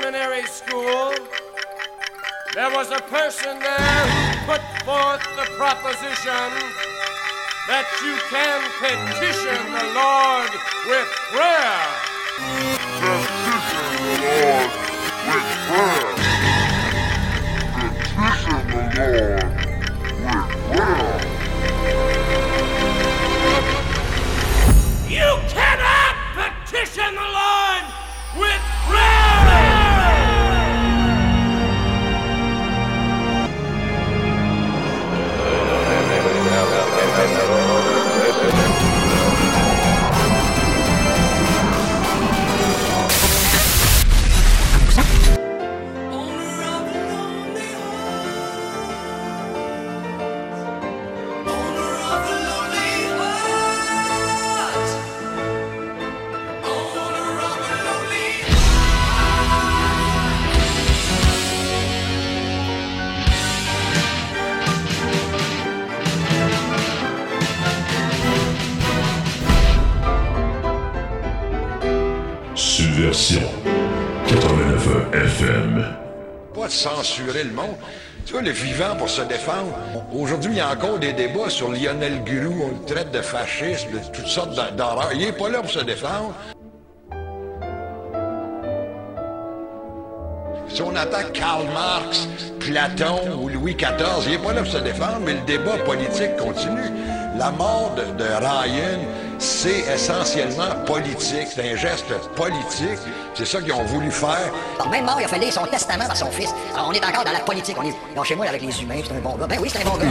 seminary school, there was a person there who put forth the proposition that you can petition the Lord with prayer. Petition the Lord with FM. pas de censurer le monde. Tu vois, le vivant pour se défendre. Aujourd'hui, il y a encore des débats sur Lionel Gurou. On le traite de fasciste, de toutes sortes d'horreurs. Il n'est pas là pour se défendre. Si on attaque Karl Marx, Platon ou Louis XIV, il n'est pas là pour se défendre, mais le débat politique continue. La mort de Ryan, c'est essentiellement politique. C'est un geste politique. C'est ça qu'ils ont voulu faire. Bon, même mort, il a fait lire son testament par son fils. Alors, on est encore dans la politique. On est non, chez moi avec les humains, c'est un bon gars. Ben oui, c'est un bon gars.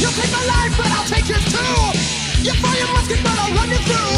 You take a life, but I'll take yours too. You fire your musket, but I'll run you through.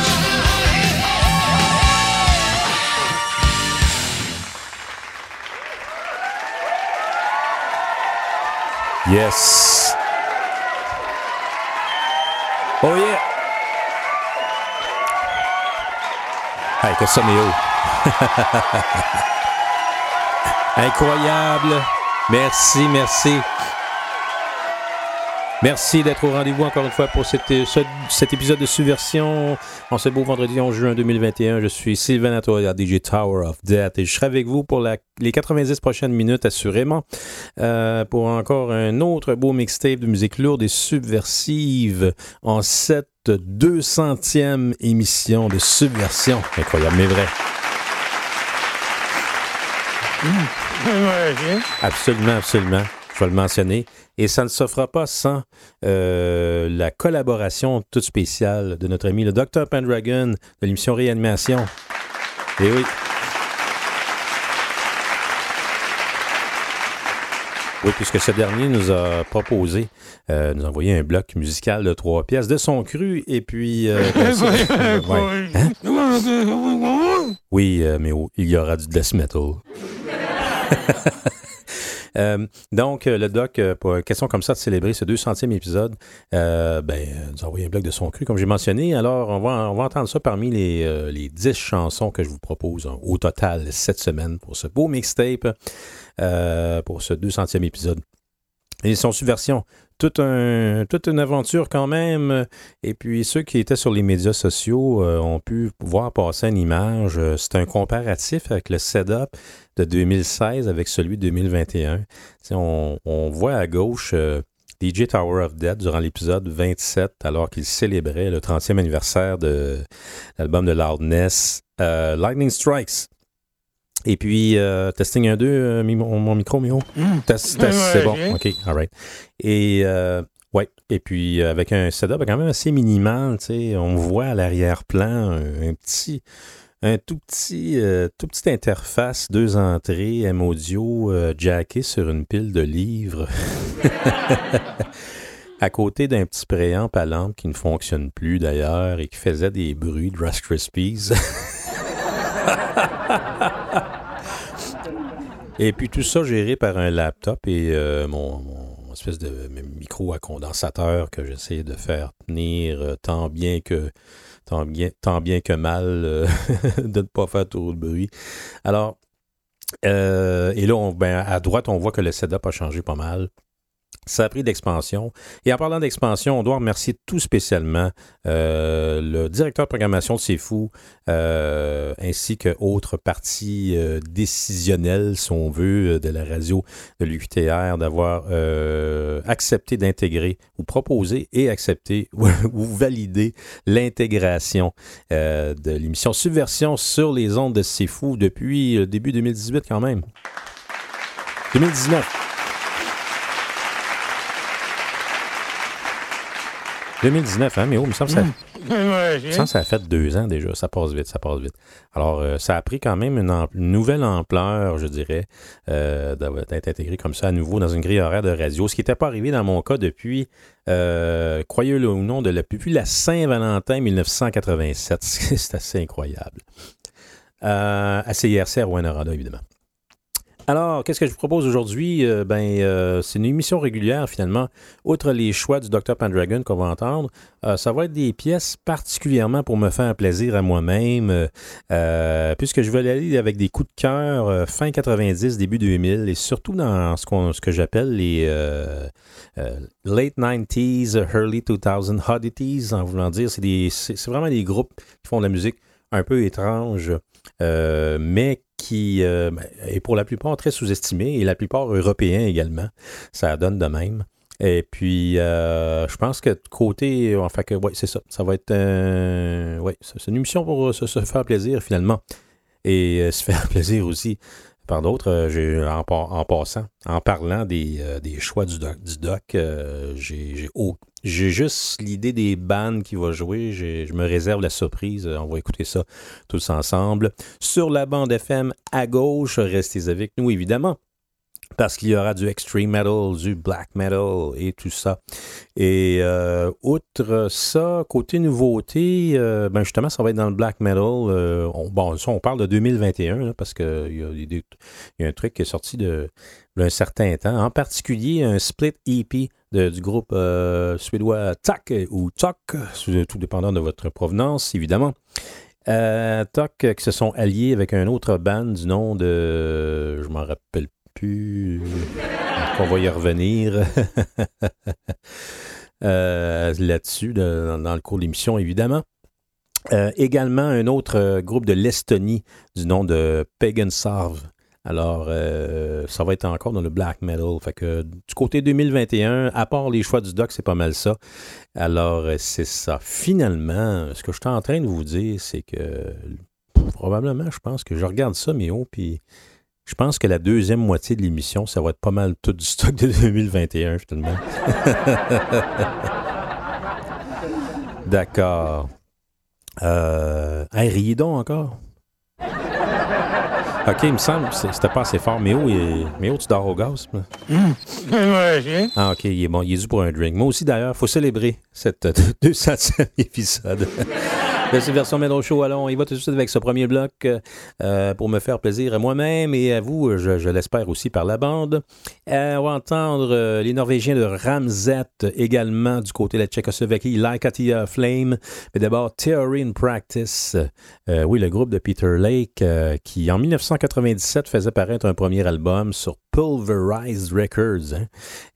Yes. Oh yeah. Hey, que ça, Néo. Incroyable. Merci, merci. Merci d'être au rendez-vous encore une fois pour cet, ce- cet épisode de Subversion. En ce beau vendredi 11 juin 2021, je suis Sylvain Atoya, DJ Tower of Death, et je serai avec vous pour la- les 90 prochaines minutes, assurément, euh, pour encore un autre beau mixtape de musique lourde et subversive en cette 200e émission de Subversion. Incroyable, mais vrai. Absolument, absolument. Je vais le mentionner. Et ça ne se fera pas sans euh, la collaboration toute spéciale de notre ami le Dr. Pendragon de l'émission Réanimation. Et oui. Oui, puisque ce dernier nous a proposé, euh, nous a envoyé un bloc musical de trois pièces de son cru, et puis... euh, ben, ouais. Hein? Oui, mais oh, il y aura du death metal. Euh, donc, euh, le doc, euh, pour question comme ça de célébrer ce 200e épisode, ben, nous a envoyé un bloc de son cru, comme j'ai mentionné. Alors, on va, on va entendre ça parmi les, les 10 chansons que je vous propose hein, au total cette semaine pour ce beau mixtape, pour ce 200e épisode. Et son subversion, toute, un, toute une aventure quand même. Et puis ceux qui étaient sur les médias sociaux euh, ont pu voir passer une image. Euh, C'est un comparatif avec le setup de 2016 avec celui de 2021. Tu sais, On, voit à gauche euh, DJ Tower of Dead durant l'épisode 27, alors qu'il célébrait le 30e anniversaire de l'album de Loudness, Lightning Strikes. Et puis, euh, testing 1, 2, euh, mon, mon micro, Mio. Test, test, c'est bon. OK, all right. Et, euh, ouais. Et puis, euh, avec un setup quand même assez minimal, tu sais, on voit à l'arrière-plan un, un petit, un tout petit, tout petite interface, deux entrées, M-Audio, euh, jacké sur une pile de livres. à côté d'un petit préamp à lampe qui ne fonctionne plus d'ailleurs et qui faisait des bruits de Rice Krispies. et puis tout ça géré par un laptop et euh, mon, espèce de micro à condensateur que j'essaie de faire tenir euh, tant bien que tant mal euh, de ne pas faire trop de bruit. Alors, et là, ben, à droite, on voit que le setup a changé pas mal. Ça a pris d'expansion. Et en parlant d'expansion, on doit remercier tout spécialement euh, le directeur de programmation de C'est Fou, euh, ainsi que autres parties euh, décisionnelles, si on veut, de la radio de l'UQTR, d'avoir accepté d'intégrer ou proposé et accepté ou, ou validé l'intégration de l'émission Subversion sur les ondes de C'est Fou depuis début 2018 quand même. 2019. 2019, hein, mais oh, il me semble que ça, il me semble que ça a fait deux ans déjà. Ça passe vite, ça passe vite. Alors, euh, ça a pris quand même une, am- une nouvelle ampleur, je dirais, euh, d'avoir- d'être intégré comme ça à nouveau dans une grille horaire de radio, ce qui n'était pas arrivé dans mon cas depuis, euh, croyez-le ou non, de la, depuis la Saint-Valentin 1987. C'est assez incroyable. Euh, à CIRC à Rouen-Noranda, évidemment. Alors, qu'est-ce que je vous propose aujourd'hui? Euh, ben, euh, c'est une émission régulière, finalement. Outre les choix du Dr. Pendragon qu'on va entendre, euh, ça va être des pièces particulièrement pour me faire plaisir à moi-même, puisque je vais aller avec des coups de cœur fin 90, début 2000, et surtout dans ce, qu'on- ce que j'appelle les late 90s, early 2000 oddities, en voulant dire, c'est vraiment des groupes qui font de la musique un peu étrange, mais qui euh, ben, est pour la plupart très sous-estimé et la plupart européens également. Ça donne de même. Et puis, euh, je pense que côté. Enfin, que, ouais, c'est ça. Ça va être. ouais, c'est une émission pour euh, se, faire plaisir finalement. Et se faire plaisir aussi par d'autres. En, passant, en parlant des, choix du doc, du doc j'ai j'ai j'ai juste l'idée des bandes qui va jouer. Je me réserve la surprise. Euh, On va écouter ça tous ensemble. Sur la bande FM à gauche, restez avec nous évidemment. Parce qu'il y aura du extreme metal, du black metal et tout ça. Et euh, outre ça, côté nouveauté, euh, ben justement, ça va être dans le black metal. On, bon, ça, on parle de 2021 là, parce qu'il y a un truc qui est sorti de d'un certain temps. En particulier, un split EP du groupe euh, suédois TAC ou TOC, tout dépendant de votre provenance, évidemment. Euh, TOC qui se sont alliés avec un autre band du nom de. Je m'en rappelle plus. On va y revenir euh, là-dessus de- dans le cours de l'émission, évidemment. Euh, également un autre groupe de l'Estonie du nom de Pagan Sarve. Alors, euh, ça va être encore dans le black metal. Fait que du côté 2021, à part les choix du doc, c'est pas mal ça. Alors, euh, c'est ça. Finalement, ce que je suis en train de vous dire, c'est que probablement, je pense que je regarde ça, mais oh, puis je pense que la deuxième moitié de l'émission, ça va être pas mal tout du stock de 2021, finalement. D'accord. Euh, hey, riez donc encore. OK, il me semble que c'était pas assez fort. Méo, il- Méo, tu dors au gaz? là? Ah, OK, il est bon. Il est dû pour un drink. Moi aussi, d'ailleurs, il faut célébrer cette euh, 200e épisode. De cette version Show. Alors, on va tout de suite avec ce premier bloc euh, pour me faire plaisir à moi-même et à vous, je, l'espère aussi par la bande. Euh, on va entendre euh, les Norvégiens de Ramzet également du côté de la Tchécoslovaquie, Like Atia Flame. Mais d'abord, Theory in Practice. Euh, oui, le groupe de Peter Lake euh, qui, en 1997, faisait paraître un premier album sur Pulverized Records. hein.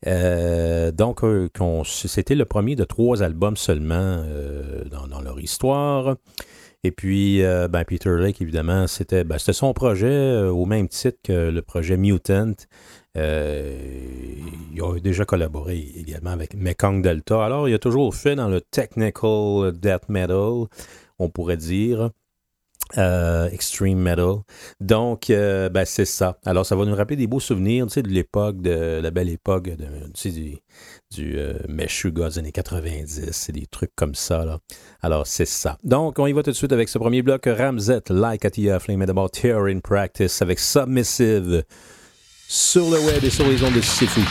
Euh, donc, euh, c'était le premier de trois albums seulement euh, dans, leur histoire. Et puis, ben, Peter Lake, évidemment, c'était ben, son projet au même titre que le projet Mutant. Il a déjà collaboré également avec Mekong Delta. Alors, il a toujours fait dans le technical death metal, on pourrait dire. Euh, extreme metal. Donc, euh, ben, c'est ça. Alors, ça va nous rappeler des beaux souvenirs, tu sais, de l'époque, de la belle époque, tu sais, du, du euh, des années 90, c'est des trucs comme ça, là. Alors, c'est ça. Donc, on y va tout de suite avec ce premier bloc, Ramzet, Like Atia Flame, and About Terror in Practice, avec Submissive, sur le web et sur les ondes de Sifu.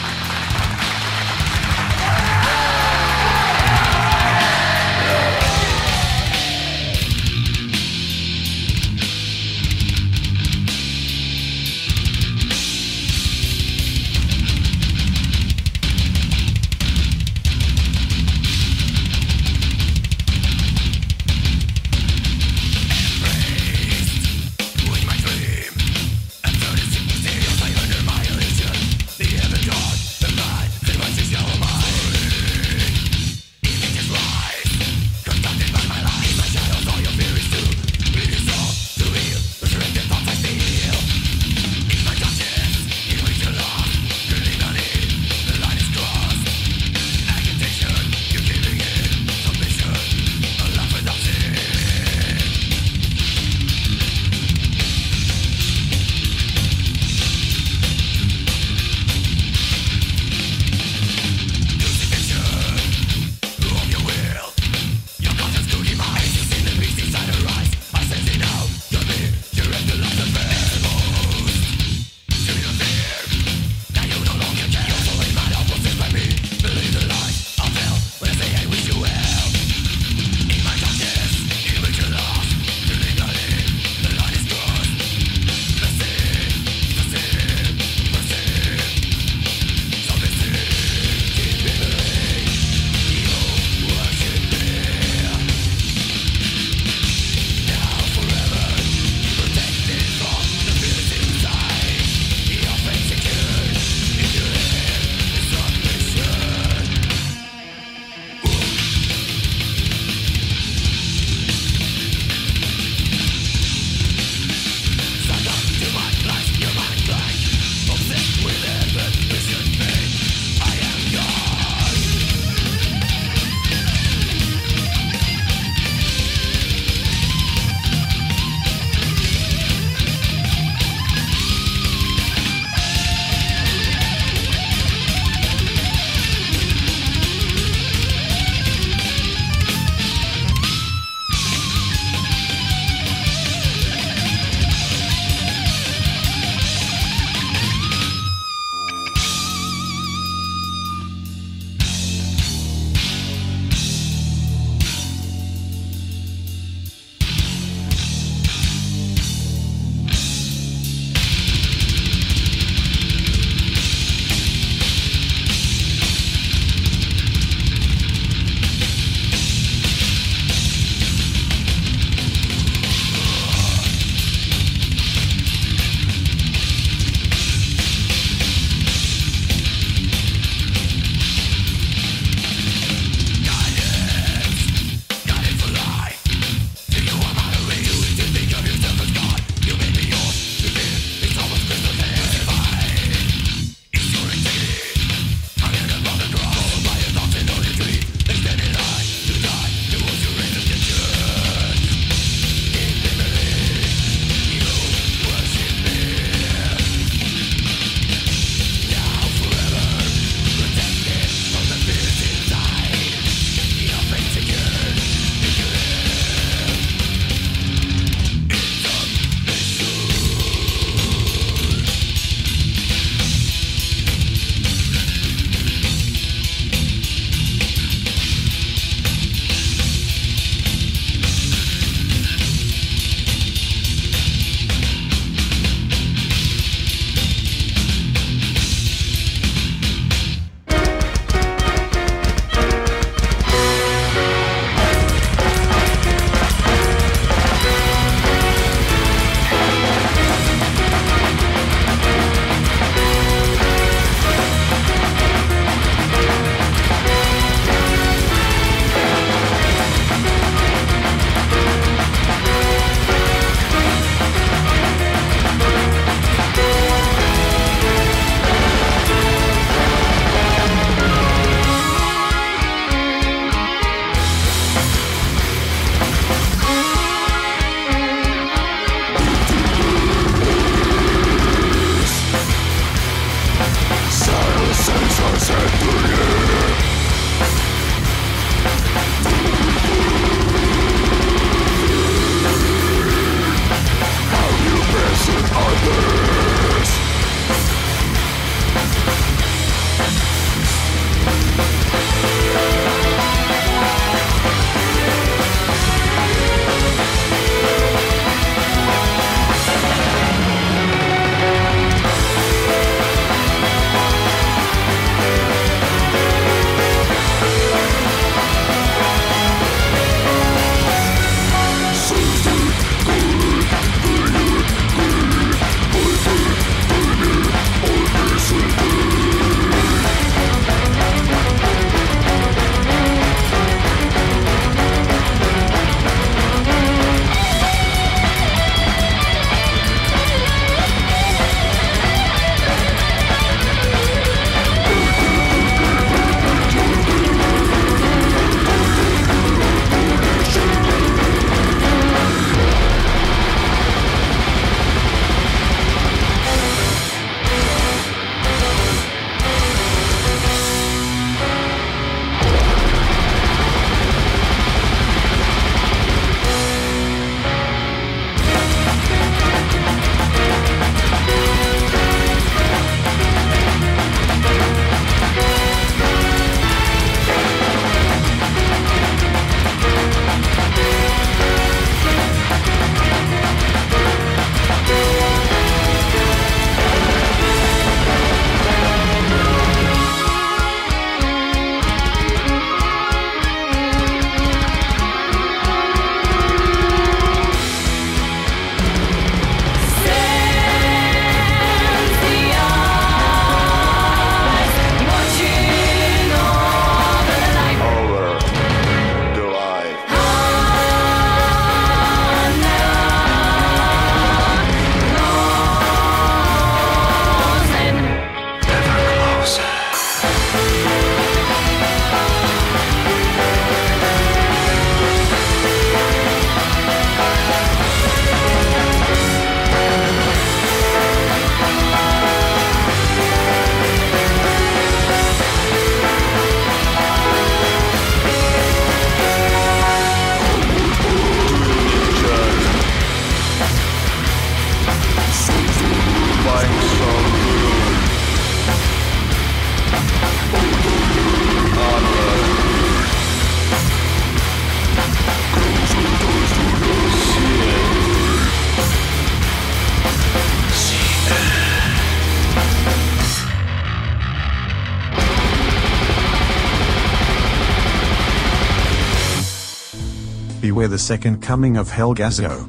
Beware the Second Coming of Helgazo.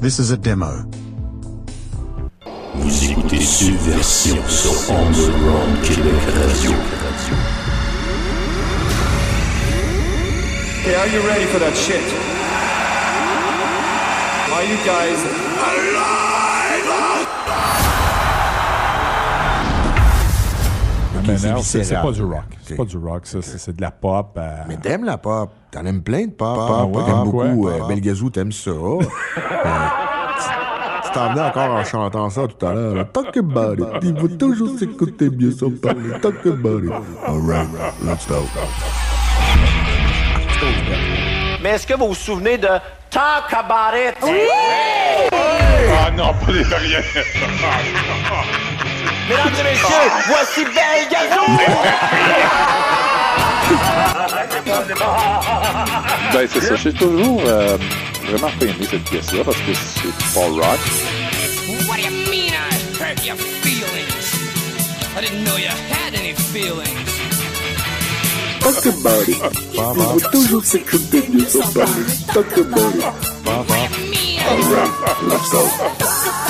This is a demo. Vous écoutez Subversion sur Underground Québec Radio. Okay, are you ready for that shit? Are you guys alive? c'est non, c'est c'est viscéral. pas du rock. C'est pas du rock, ça. C'est c'est de la pop. euh, Mais t'aimes la pop. T'en aimes plein de pop. Ah ouais, t'aimes beaucoup. euh, Pop. Belgazou, t'aimes ça. Euh, tu t'en venais encore en chantant ça tout à l'heure. Talk about it. Il faut toujours s'écouter bien sans parler. Talk about it. All right, let's go. Mais est-ce que vous vous souvenez de Talk About It? Ah non, pas les rien. Mesdames et messieurs, voici Belle Gazou! Ben, c'est ça. J'ai toujours euh, vraiment pas aimé cette pièce-là parce que c'est pas rock. What do you mean I hurt your feelings? I didn't know you had any feelings. Talk about it. Il faut toujours s'écouter bien sans parler. Talk about it. All right, let's go.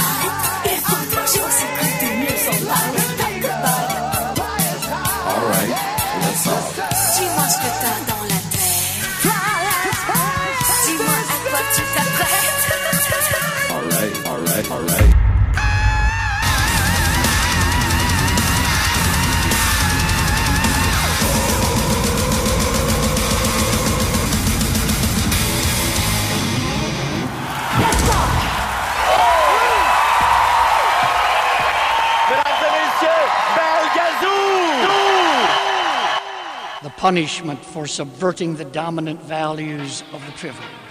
Punishment for subverting the dominant values of the privileged.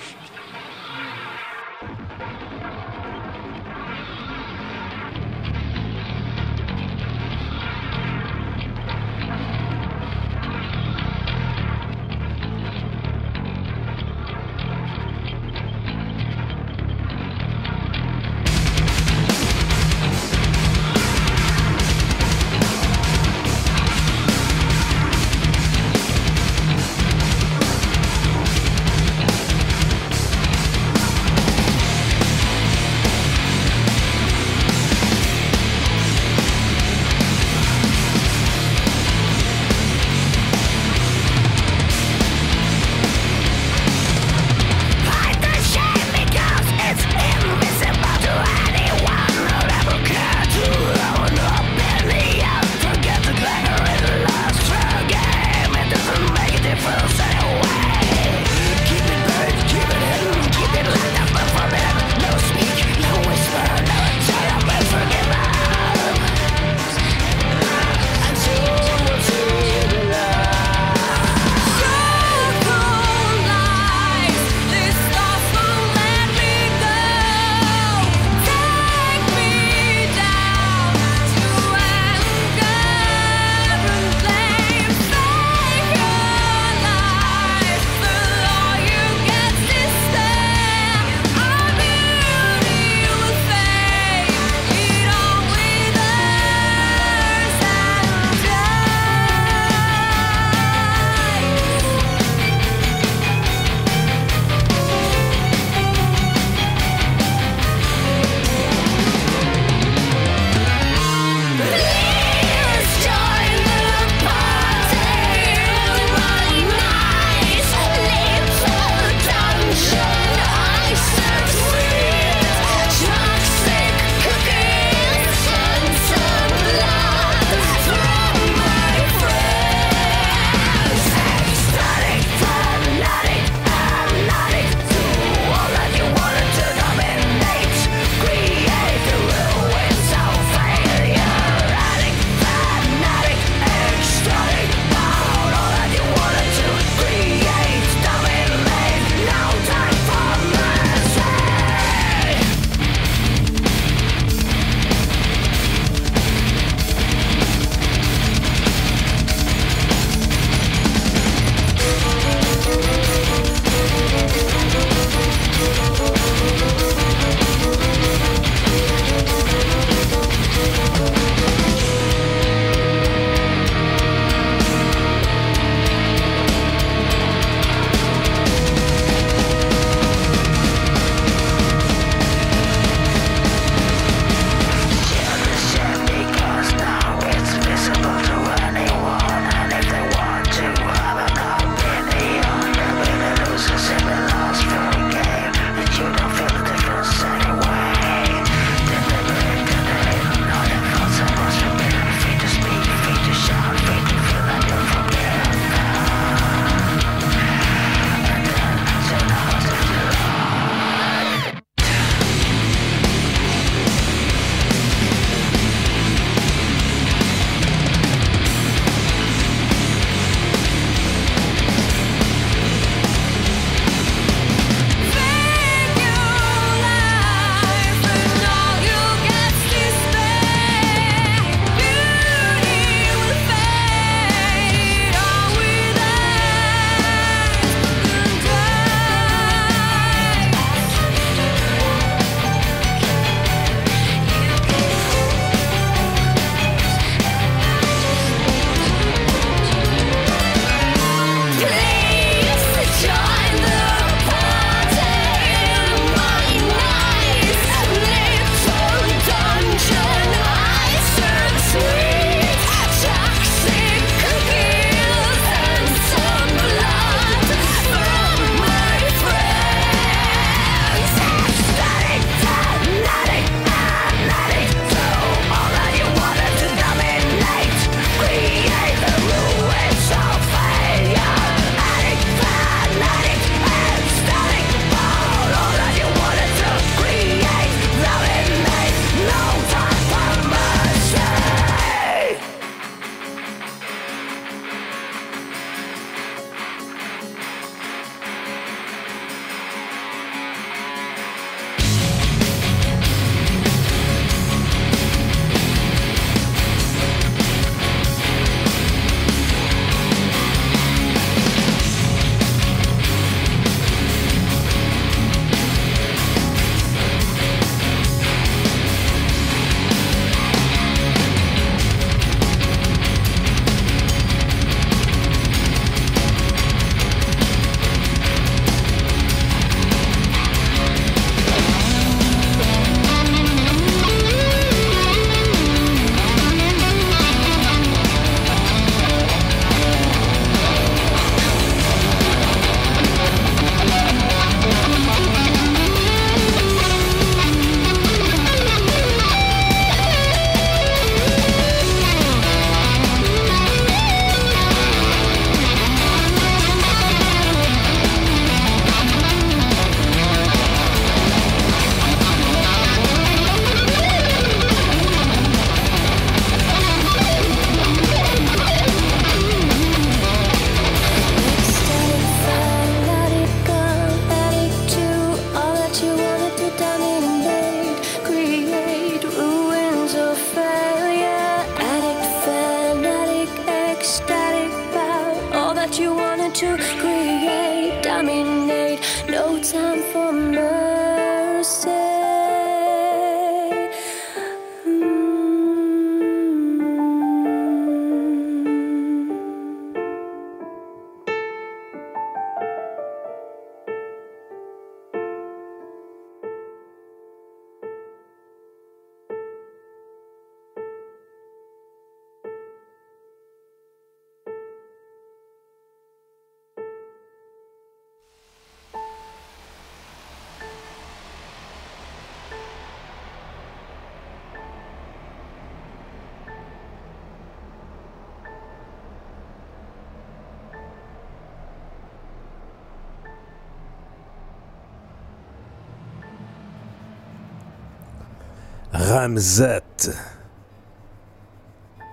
Ramzet.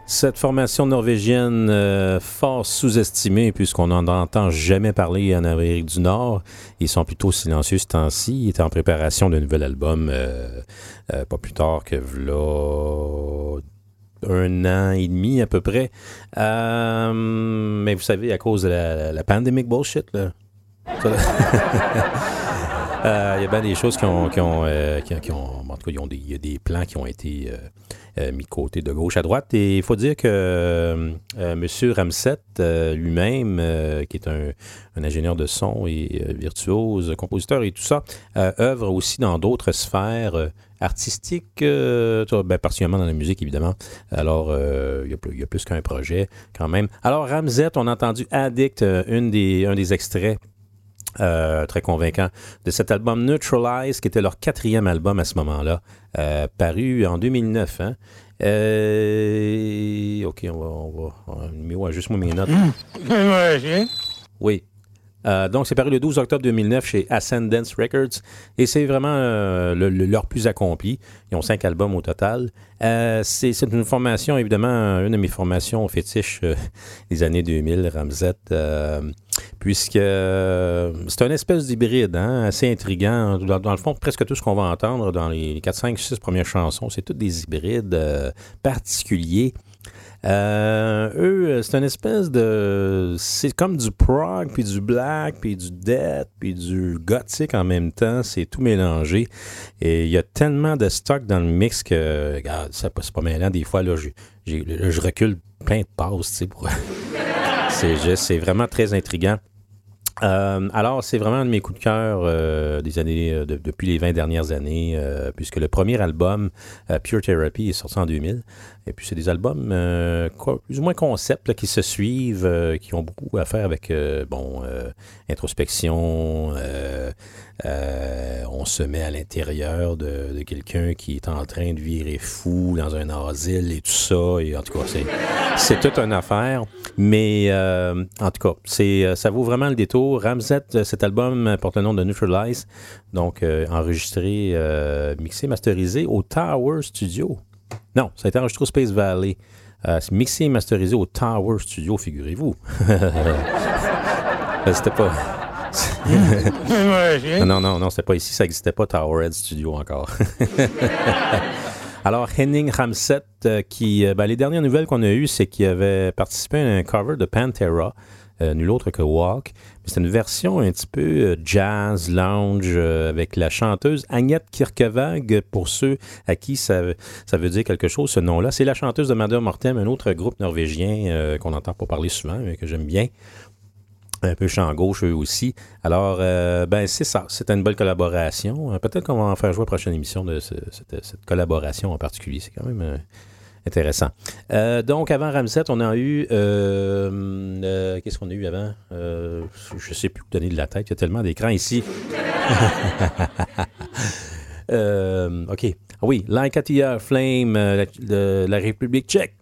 Cette formation norvégienne euh, fort sous-estimée puisqu'on n'en entend jamais parler en Amérique du Nord. Ils sont plutôt silencieux ce temps-ci. Ils étaient en préparation d'un nouvel album euh, euh, pas plus tard que v'là un an et demi à peu près. Mais vous savez, à cause de la, la bullshit, là. Là. Euh, Il y a bien des choses qui ont. Qui ont, euh, qui, ont en tout cas, il y a des plans qui ont été euh, mis de côté de gauche à droite. Et il faut dire que M. Ramset lui-même, qui est un, ingénieur de son et virtuose, compositeur et tout ça, œuvre aussi dans d'autres sphères artistiques, euh, ben, particulièrement dans la musique, évidemment. Alors, il y a plus- il qu'un projet quand même. Alors, Ramset, on a entendu Addict, une des, un des extraits euh, très convaincant de cet album Neutralize, qui était leur quatrième album à ce moment-là, euh, paru en 2009. Hein? Euh, ok, on va, on va, on va- mais ouais, juste moi mes notes. Oui. Euh, donc, c'est paru le 12 octobre 2009 chez Ascendance Records et c'est vraiment euh, le- le- leur plus accompli. Ils ont cinq albums au total. Euh, c'est une formation, évidemment, une de mes formations fétiches des années 2000, Ramzet, euh, puisque c'est un espèce d'hybride, hein, assez intriguant. Dans, dans le fond, presque tout ce qu'on va entendre dans les 4, 5, 6 premières chansons, c'est tous des hybrides particuliers. Euh, eux, euh, c'est une espèce de. C'est comme du prog, puis du black, puis du death, puis du gothique en même temps. C'est tout mélangé. Et il y a tellement de stock dans le mix que. Regarde, c'est pas, mêlant. Des fois, là, je recule plein de passes, tu sais, c'est vraiment très intriguant. Euh, alors, c'est vraiment un de mes coups de cœur euh, des années, euh, de- depuis les 20 dernières années, euh, puisque le premier album, euh, Pure Therapy, est sorti en 2000. Et puis, c'est des albums quoi, plus ou moins concept là, qui se suivent, qui ont beaucoup à faire avec, bon, introspection. Euh, on se met à l'intérieur de, quelqu'un qui est en train de virer fou dans un asile et tout ça. En tout cas, c'est, toute une affaire. Mais euh, en tout cas, euh, ça vaut vraiment le détour. Ramzet, euh, cet album porte le nom de Neutralize, donc enregistré, mixé, masterisé au Tower Studio. Non, ça a été enregistré au Space Valley. Mixé et masterisé au Tower Studio, figurez-vous. C'était pas. Non, non, non, c'était pas ici, ça n'existait pas Towerhead Studio encore. Alors, Henning Ramset, euh, qui, euh, ben, les dernières nouvelles qu'on a eues, c'est qu'il avait participé à un cover de Pantera, euh, nul autre que Walk. C'est une version un petit peu euh, jazz, lounge, avec la chanteuse Agnette Kirkevag, pour ceux à qui ça, ça veut dire quelque chose, ce nom-là. C'est la chanteuse de Madame Mortem, un autre groupe norvégien qu'on n'entend pas parler souvent, mais que j'aime bien un peu champ gauche eux aussi. Alors, euh, ben c'est ça. C'était une belle collaboration. Euh, Peut-être qu'on va en faire jouer à la prochaine émission de ce- cette, collaboration en particulier. C'est quand même euh, intéressant. Donc, avant Ramset, on a eu... Qu'est-ce qu'on a eu avant? Je ne sais plus où donner de la tête. Il y a tellement d'écrans ici. OK. Ah oui, Lancatia Flame, la République tchèque.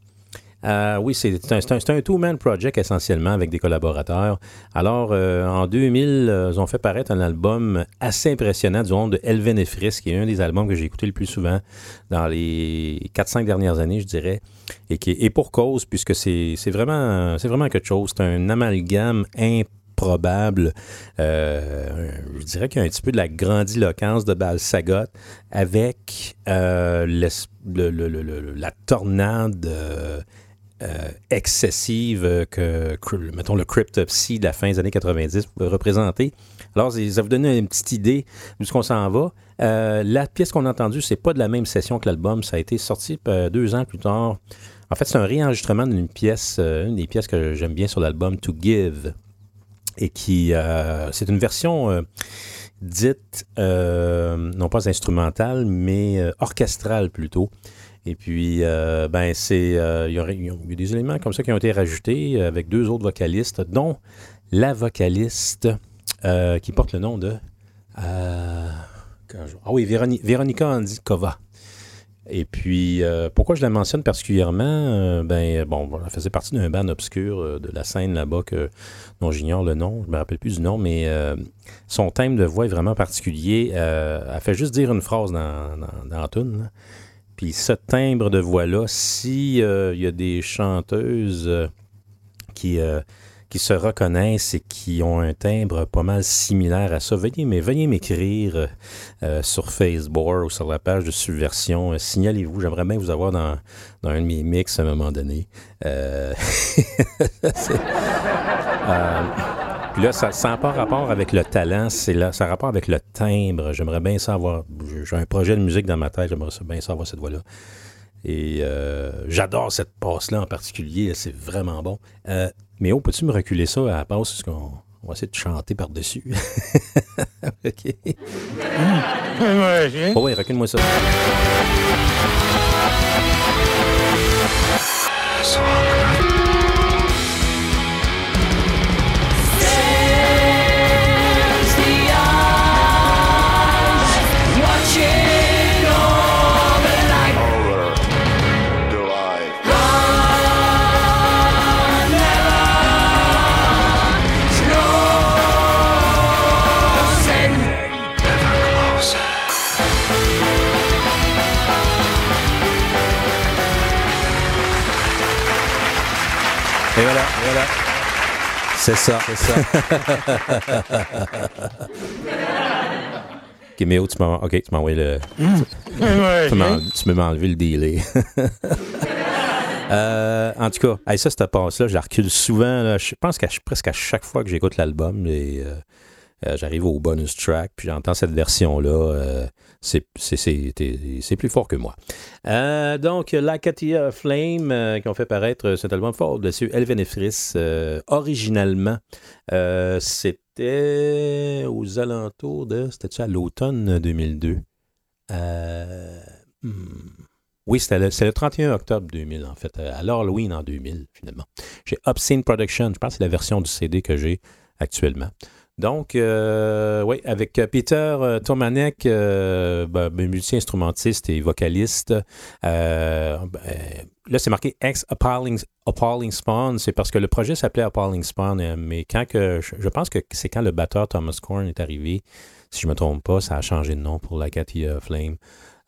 Euh, oui, c'est un, two-man project essentiellement avec des collaborateurs. Alors, euh, en 2000, euh, ils ont fait paraître un album assez impressionnant du nom de Elven et qui est un des albums que j'ai écouté le plus souvent dans les 4-5 dernières années, je dirais. Et, qui, pour cause, puisque c'est vraiment, vraiment quelque chose. C'est un amalgame improbable. Je dirais qu'il y a un petit peu de la grandiloquence de Bal Sagot avec le- la tornade. Euh, excessive euh, que, mettons, le Cryptopsy de la fin des années 90 pouvait représenter. Alors, ça vous donne une petite idée d'où ce qu'on s'en va. Euh, la pièce qu'on a entendue, c'est pas de la même session que l'album. Ça a été sorti deux ans plus tard. En fait, c'est un réenregistrement d'une pièce, une des pièces que j'aime bien sur l'album To Give. Et qui, c'est une version dite, non pas instrumentale, mais orchestrale plutôt. Et puis, euh, ben, c'est, euh, il y, a des éléments comme ça qui ont été rajoutés euh, avec deux autres vocalistes, dont la vocaliste qui porte le nom de. ah oui, Véroni- Véronica Andikova. Et puis, pourquoi je la mentionne particulièrement? Ben, bon, elle faisait partie d'un band obscur de la scène là-bas que, dont j'ignore le nom. Je me rappelle plus du nom, mais son thème de voix est vraiment particulier. Elle fait juste dire une phrase dans, dans, la. Puis ce timbre de voix-là, si euh, y a des chanteuses euh, qui, euh, qui se reconnaissent et qui ont un timbre pas mal similaire à ça, veuillez, mais m'écrire sur Facebook ou sur la page de Subversion. Signalez-vous, j'aimerais bien vous avoir dans, dans un de mes mix à un moment donné. Puis là, ça n'a pas rapport avec le talent, c'est là, ça a rapport avec le timbre. J'aimerais bien savoir. J'ai un projet de musique dans ma tête, j'aimerais bien savoir cette voix-là. Et euh, j'adore cette passe-là en particulier, c'est vraiment bon. Euh, mais oh, peux-tu me reculer ça à la passe? Parce qu'on on va essayer de chanter par-dessus? OK. Oh oui, recule-moi ça. Et voilà, et voilà. C'est ça. C'est ça. ok, mais où tu m'as. Envoyé le. tu m'as tu m'as enlevé le délai. Euh, en tout cas, hey, ça, cette passe-là, je la recule souvent. là. Je pense qu'à presque à chaque fois que j'écoute l'album, et, euh, euh, j'arrive au bonus track, puis j'entends cette version-là. C'est- c'est- c'est c'est- c'est plus fort que moi. Euh, donc, Lacatia Flame, euh, qui ont fait paraître cet album fort dessus, Elvenefris, euh, originalement, euh, c'était aux alentours de. C'était-tu à l'automne 2002? Euh, hmm. Oui, c'était le, c'est le 31 octobre 2000, en fait, à l'Halloween en 2000, finalement. J'ai Obscene Production, je pense que c'est la version du CD que j'ai actuellement. Donc, euh, oui, avec euh, Peter euh, Tomanek, ben, ben, multi-instrumentiste et vocaliste. Ben, là, c'est marqué ex-Appalling Appalling Spawn. C'est parce que le projet s'appelait Appalling Spawn, mais quand je, pense que c'est quand le batteur Thomas Korn est arrivé, si je ne me trompe pas, ça a changé de nom pour la Katia Flame.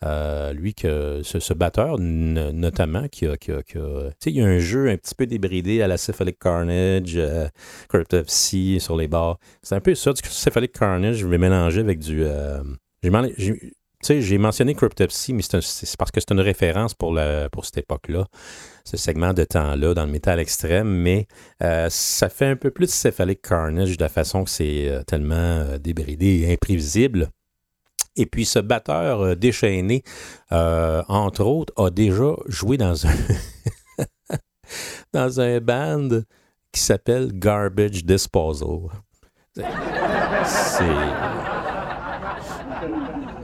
Euh, lui, que ce, batteur, notamment, qui a. Qui a, qui a- il y a un jeu un petit peu débridé à la Cephalic Carnage, euh, sur les bars. C'est un peu ça, du Cephalic Carnage, je vais mélanger avec du. euh, j'ai mentionné Cryptopsy, mais c'est parce que c'est une référence pour, cette époque-là, ce segment de temps-là dans le métal extrême, mais euh, ça fait un peu plus de Cephalic Carnage de la façon que c'est tellement débridé et imprévisible. Et puis ce batteur euh, déchaîné, euh, entre autres, a déjà joué dans un dans un band qui s'appelle Garbage Disposal. C'est.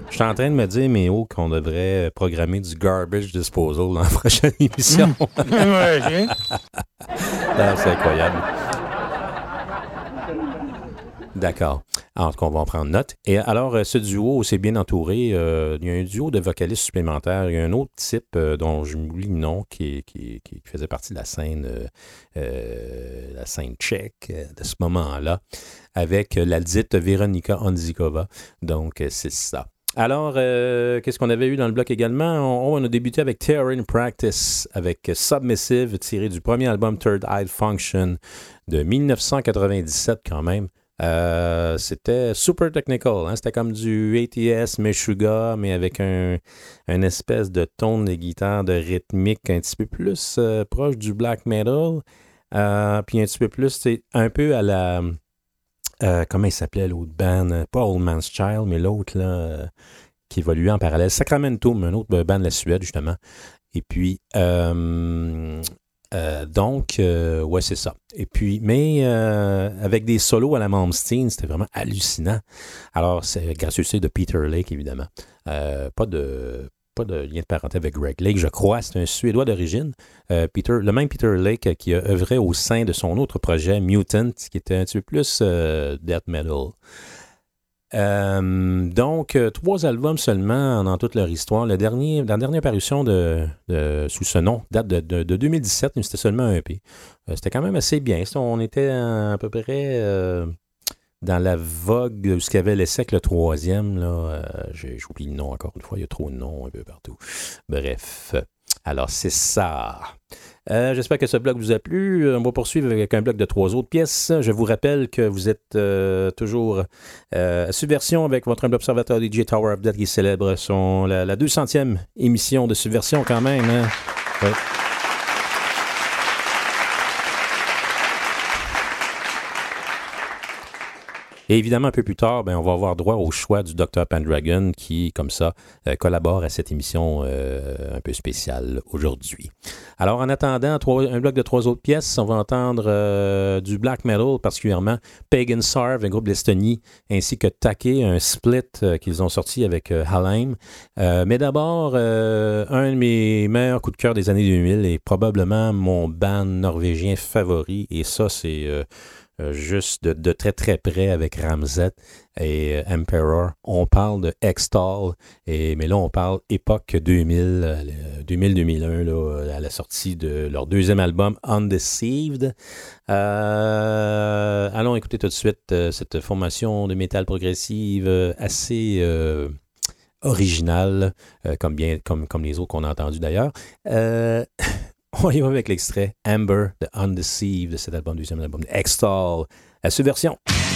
Je suis en train de me dire, mais oh, qu'on devrait programmer du Garbage Disposal dans la prochaine émission. C'est incroyable. D'accord. Alors, qu'on va en prendre note. Et alors, euh, ce duo, c'est bien entouré. Euh, il y a un duo de vocalistes supplémentaires. Il y a un autre type euh, dont je m'oublie le nom qui, faisait partie de la scène, la scène tchèque de ce moment-là, avec la dite Véronika Onzikova. Donc, c'est ça. Alors, qu'est-ce qu'on avait eu dans le bloc également? On, on a débuté avec Terror in Practice, avec Submissive, tiré du premier album Third Eye Function de 1997 quand même. Euh, c'était super technical. Hein? C'était comme du ATS Meshuga, mais avec un, une espèce de ton de guitare de rythmique un petit peu plus euh, proche du black metal. Euh, puis un petit peu plus, c'est un peu à la. comment il s'appelait l'autre band? Pas Old Man's Child, mais l'autre, là, qui évoluait en parallèle. Sacramento, un autre band de la Suède, justement. Et puis, euh, donc, euh, ouais, c'est ça. Et puis, mais euh, avec des solos à la Malmsteen, c'était vraiment hallucinant. Alors, c'est grâce de Peter Lake, évidemment. Euh, pas de pas de lien de parenté avec Greg Lake, je crois. C'est un Suédois d'origine. Euh, Peter, le même Peter Lake qui a œuvré au sein de son autre projet, Mutant, qui était un petit peu plus death metal. Euh, donc, euh, trois albums seulement dans toute leur histoire. Le dernier, la dernière parution de, sous ce nom date de, de- de 2017, mais c'était seulement un EP. Euh, c'était quand même assez bien. On était à, peu près dans la vogue ce qu'avait laissé avec le troisième. là. J'oublie le nom encore une fois, il y a trop de noms un peu partout. Bref, alors c'est ça. Euh, J'espère que ce bloc vous a plu. Euh, On va poursuivre avec un bloc de trois autres pièces. Je vous rappelle que vous êtes euh, toujours euh, à Subversion avec votre humble observateur DJ Tower of Death qui célèbre son, la, la 200e émission de Subversion quand même. hein. Ouais. Et évidemment, un peu plus tard, ben, on va avoir droit au choix du Dr. Pendragon qui, comme ça, euh, collabore à cette émission euh, un peu spéciale aujourd'hui. Alors, en attendant un bloc de trois autres pièces, on va entendre euh, du black metal, particulièrement Pagan Sarv, un groupe d'Estonie, ainsi que Take, un split qu'ils ont sorti avec Halheim. Mais d'abord, un de mes meilleurs coups de cœur des années 2000 est probablement mon band norvégien favori, et ça, c'est... euh, juste de, très très près avec Ramzet et euh, Emperor. On parle de Extol, et, mais là on parle époque 2000, euh, le 2000-2001, là, euh, à la sortie de leur deuxième album Undeceived. Allons écouter tout de suite cette formation de métal progressive assez originale, comme, bien, comme, les autres qu'on a entendus d'ailleurs. on y va avec l'extrait Amber de Undeceived de cet album, deuxième album Extol, à subversion. Thank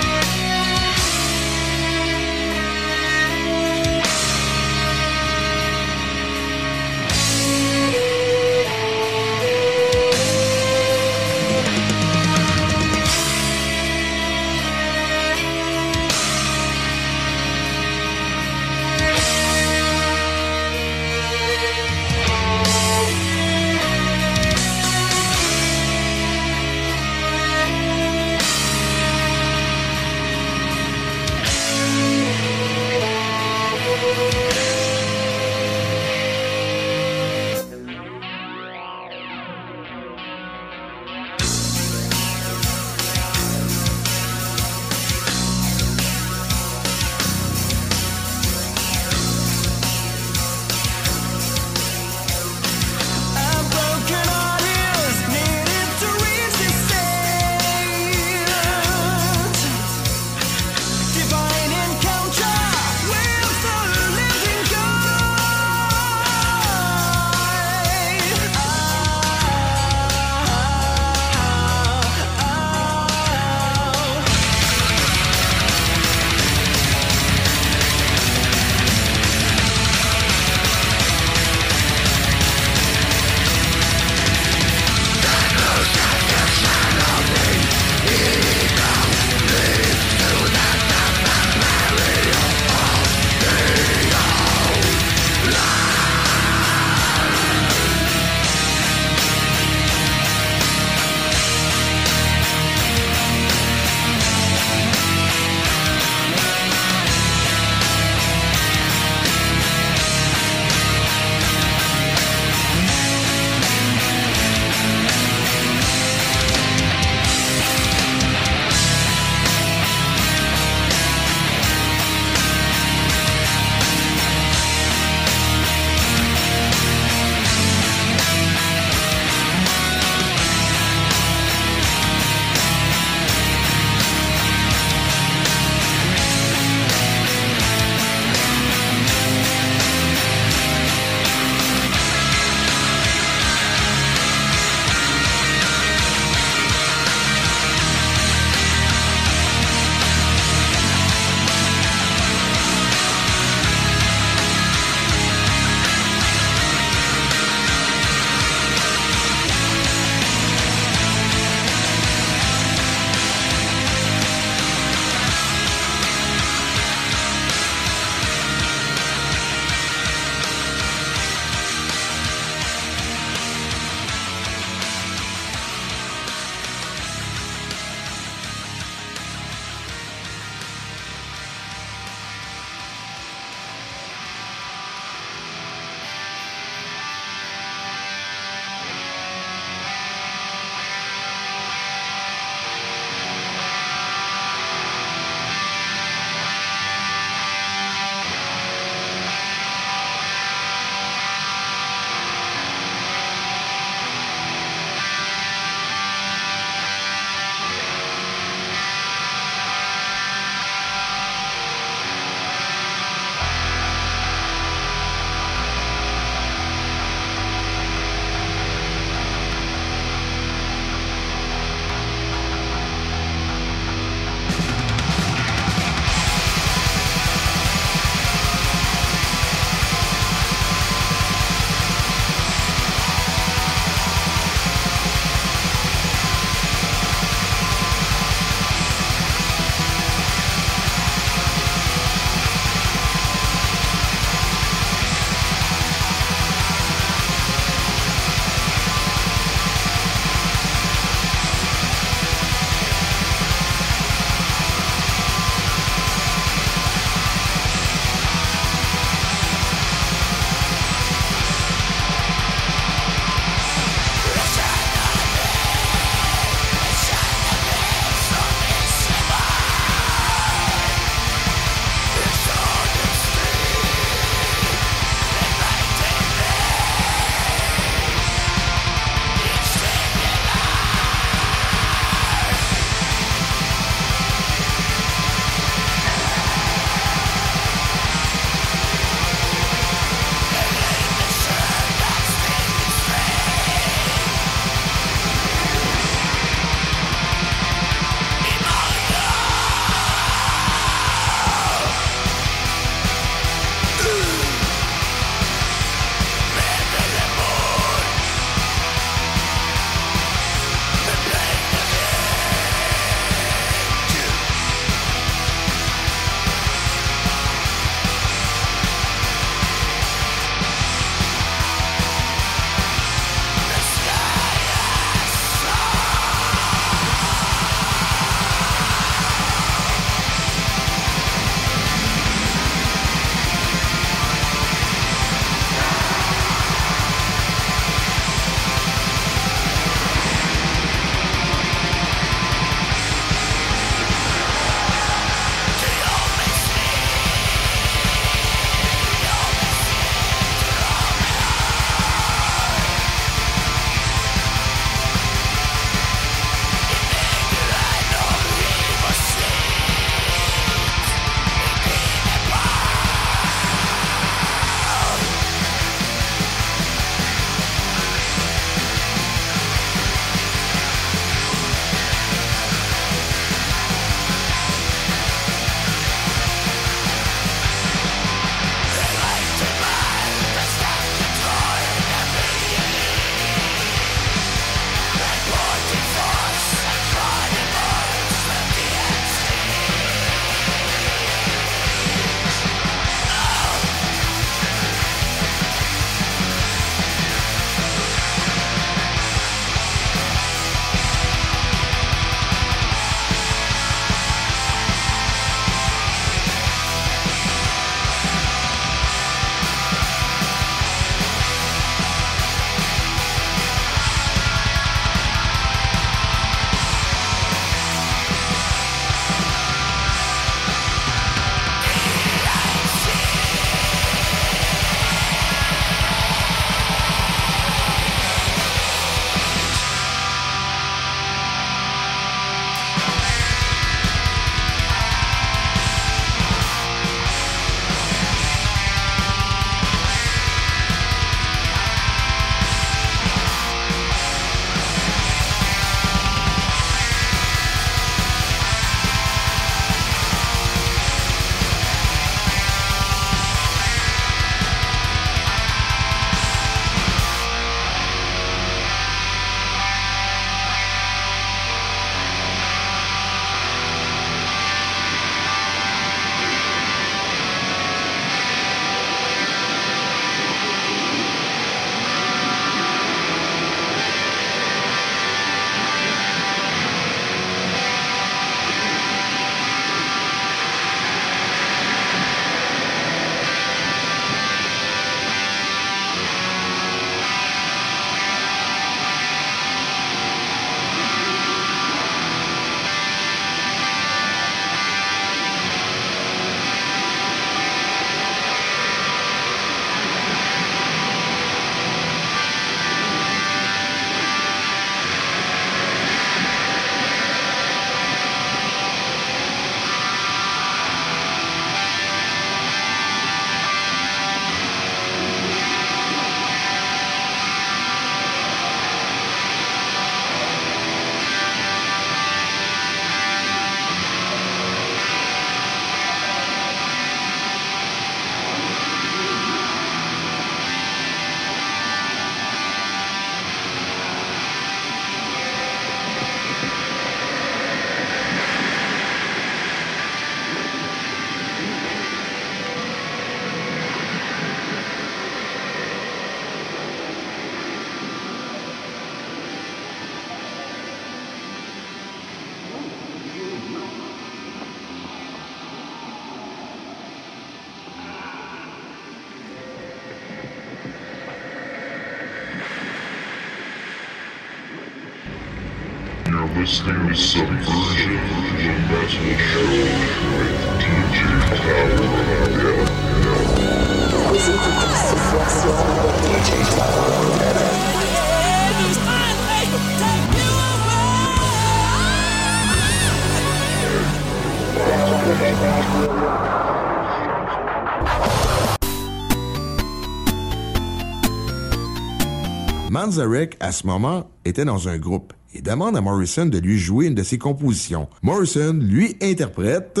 Manzarek, à ce moment, était dans un groupe demande à Morrison de lui jouer une de ses compositions. Morrison lui interprète...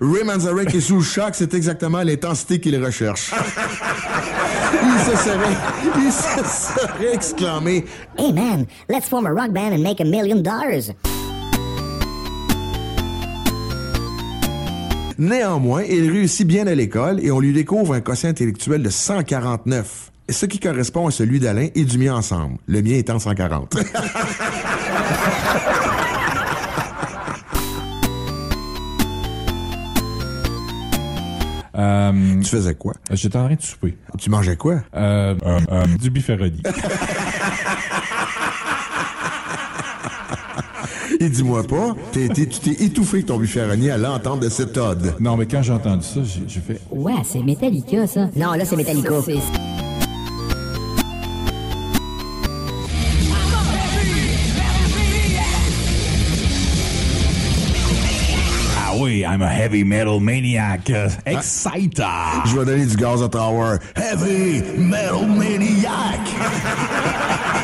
Ray Manzarek est sous le choc, c'est exactement l'intensité qu'il recherche. il se serait, il se serait exclamé Hey man, let's form a rock band and make a million dollars. Néanmoins, il réussit bien à l'école et on lui découvre un quotient intellectuel de 149, ce qui correspond à celui d'Alain et du mien ensemble, le mien étant 140. Euh, tu faisais quoi? J'étais en train de souper. Tu mangeais quoi? Euh, euh, euh, du bifaroni. Et dis-moi pas, tu t'es étouffé avec ton buffaroni à l'entente de cette ode. Non, mais quand j'ai entendu ça, j'ai j'ai fait... Ouais, c'est Metallica, ça. Non, là, c'est Metallica. Oui, I'm a heavy metal maniac. Uh, exciter. Je vais donner du gaz à Tower. Heavy Metal Maniac!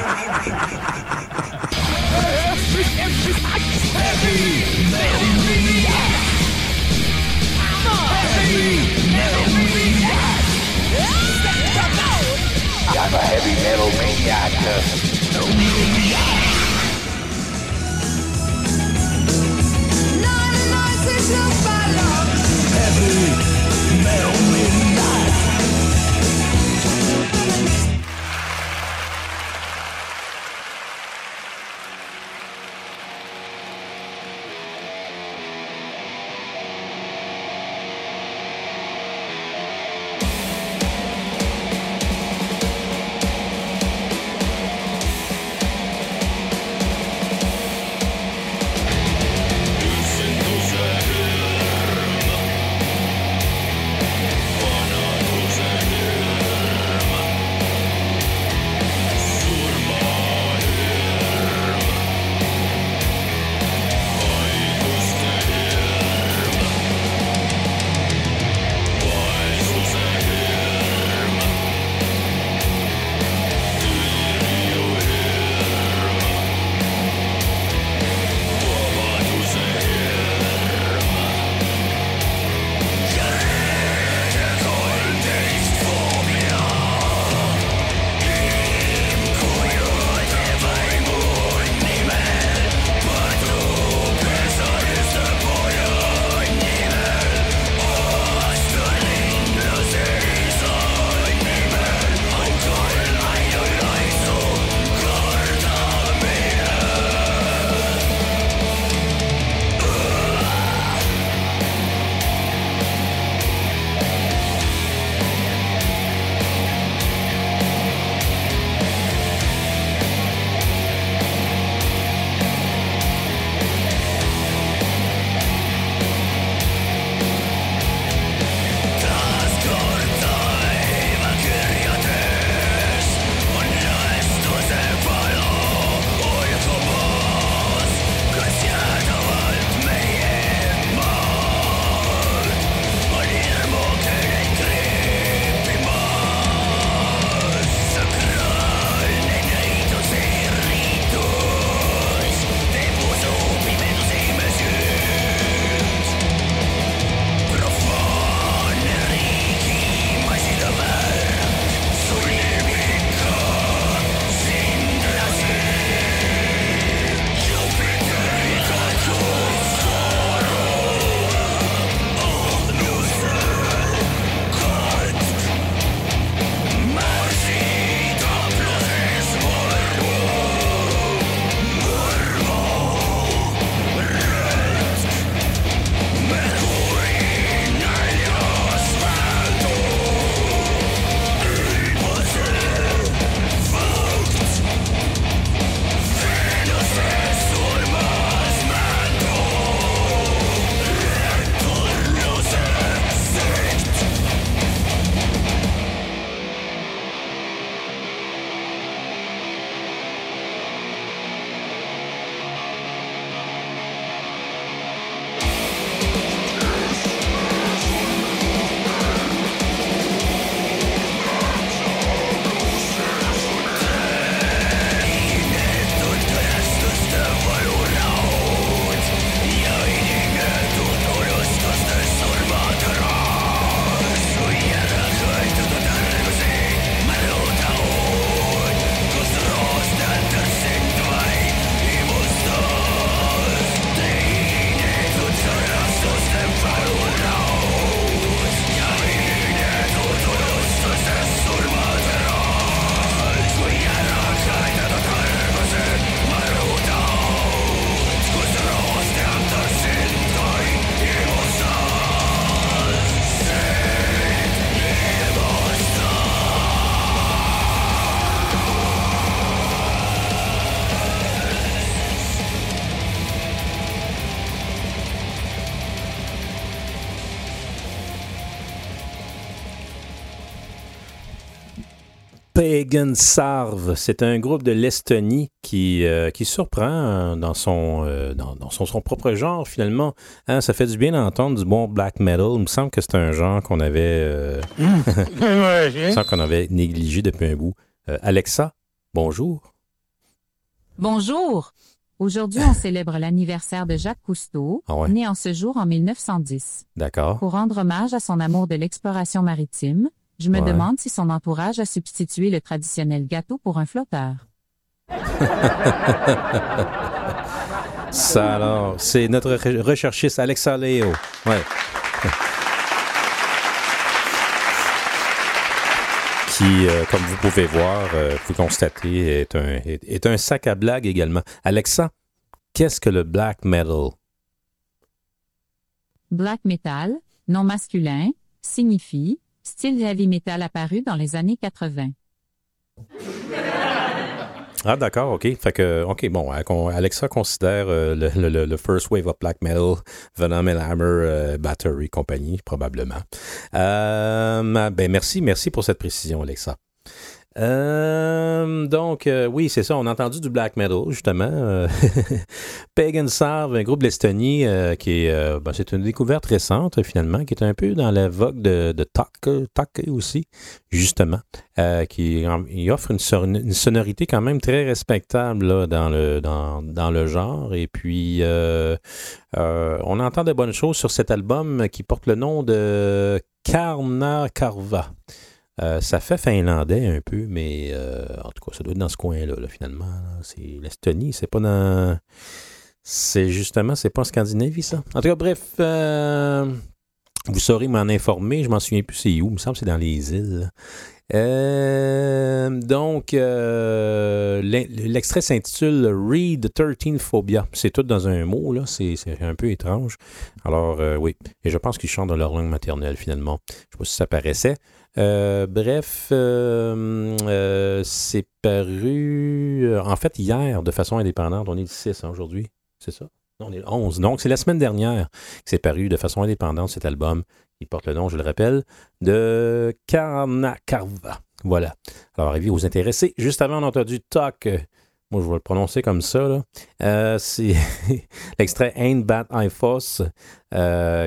Pagan Sarve, c'est un groupe de l'Estonie qui, euh, qui surprend dans, son, euh, dans, dans son, son propre genre, finalement. Hein, ça fait du bien d'entendre du bon black metal. Il me semble que c'est un genre qu'on avait, euh, semble qu'on avait négligé depuis un bout. Euh, Alexa, bonjour. Bonjour. Aujourd'hui, on célèbre l'anniversaire de Jacques Cousteau, Ah ouais. né en ce jour en 1910. D'accord. Pour rendre hommage à son amour de l'exploration maritime, je me Ouais. demande si son entourage a substitué le traditionnel gâteau pour un flotteur. Ça alors, c'est notre re- recherchiste Alexa Leo. Ouais. Qui, euh, comme vous pouvez voir, euh, vous constatez, est un, est, est un sac à blagues également. Alexa, qu'est-ce que le black metal? Black metal, nom masculin, signifie style heavy metal apparu dans les années 80. Ah, d'accord, OK. Fait que, OK, bon, hein, Alexa considère euh, le, le- first wave of black metal, Venom and Hammer, euh, Battery compagnie, probablement. Euh, ben, merci, merci pour cette précision, Alexa. Euh, donc, euh, oui, c'est ça, on a entendu du black metal, justement. Euh, Pagan Sarve, un groupe de l'Estonie, euh, qui est, ben, c'est une découverte récente, finalement, qui est un peu dans la vogue de, de Take, Take aussi, justement, qui offre une, son- une sonorité quand même très respectable là, dans, le, dans, dans le genre. Et puis, on entend de bonnes choses sur cet album qui porte le nom de Karna Karva. Euh, ça fait finlandais un peu, mais euh, en tout cas, ça doit être dans ce coin-là, là, finalement. C'est l'Estonie, c'est pas dans. C'est justement, c'est pas en Scandinavie, ça. En tout cas, bref, euh, vous saurez m'en informer. Je m'en souviens plus c'est où. Il me semble que c'est dans les îles. donc, l'extrait s'intitule Read 13 Phobia. C'est tout dans un mot, là. C'est un peu étrange. Alors, oui. Et je pense qu'ils chantent dans leur langue maternelle, finalement. Je sais pas si ça paraissait. Euh, bref, euh, euh, c'est paru, en fait, hier, de façon indépendante. On est le 6 hein, aujourd'hui. C'est ça? Non, on est le 11. Donc, c'est la semaine dernière que c'est paru de façon indépendante, cet album. Il porte le nom, je le rappelle, de Karna Karva. Voilà. Alors, avis aux intéressés. Juste avant, on a entendu Talk. Moi, je vais le prononcer comme ça. Euh, c'est l'extrait Ain't Bad I Foss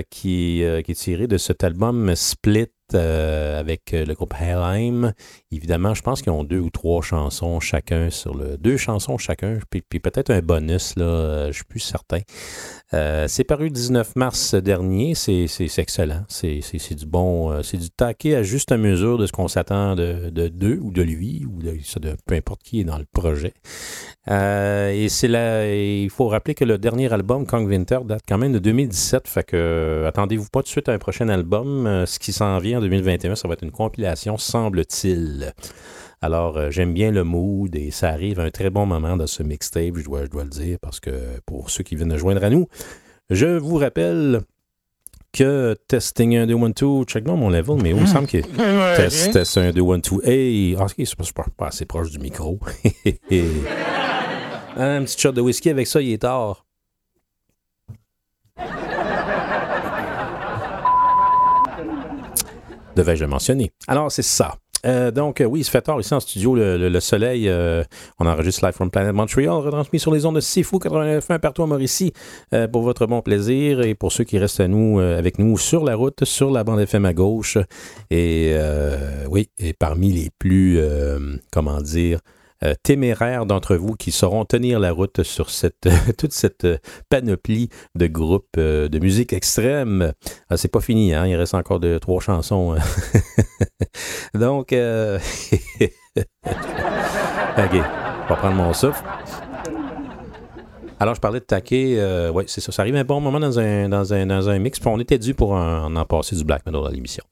qui, qui est tiré de cet album Split euh, avec euh, le groupe Helheim. Évidemment, je pense qu'ils ont deux ou trois chansons chacun sur le. Deux chansons chacun, puis, peut-être un bonus, là, euh, je suis plus certain. C'est paru le 19 mars dernier. C'est excellent. C'est du bon. c'est du taquet à juste mesure de ce qu'on s'attend de, de d'eux ou de lui ou de, peu importe qui est dans le projet. Et c'est là. Il faut rappeler que le dernier album, Kong Winter, date quand même de 2017. Fait que attendez-vous pas tout de suite à un prochain album. Ce qui s'en vient en 2021, ça va être une compilation, semble-t-il. Alors, euh, j'aime bien le mood et ça arrive à un très bon moment dans ce mixtape, je dois, je dois le dire, parce que pour ceux qui viennent de joindre à nous, je vous rappelle que testing 1, 2, 1, 2, check moi mon level, mais il me semble que test, test 1, 2, 1, 2, hey, ah, ok, c'est pas, c'est pas- pas assez proche du micro. un petit shot de whisky avec ça, il est tard. Devais-je mentionner? Alors, c'est ça. Euh, donc, euh, oui, il se fait tard ici en studio. Le, le- le soleil, euh, on enregistre Live from Planet Montreal, retransmis sur les ondes de Sifu 89.1 partout à Mauricie pour votre bon plaisir et pour ceux qui restent à nous, avec nous sur la route, sur la bande FM à gauche. Et oui, et parmi les plus, comment dire, euh, téméraires d'entre vous qui sauront tenir la route sur cette, toute cette euh, panoplie de groupes euh, de musique extrême. Ah, c'est pas fini, hein? il reste encore de, trois chansons. hein. Donc, OK, je vais prendre mon souffle. Alors, je parlais de taquet. oui, c'est ça. Ça arrive un bon moment dans un, dans un, dans un mix. On était dû pour en, en passer du black metal à l'émission.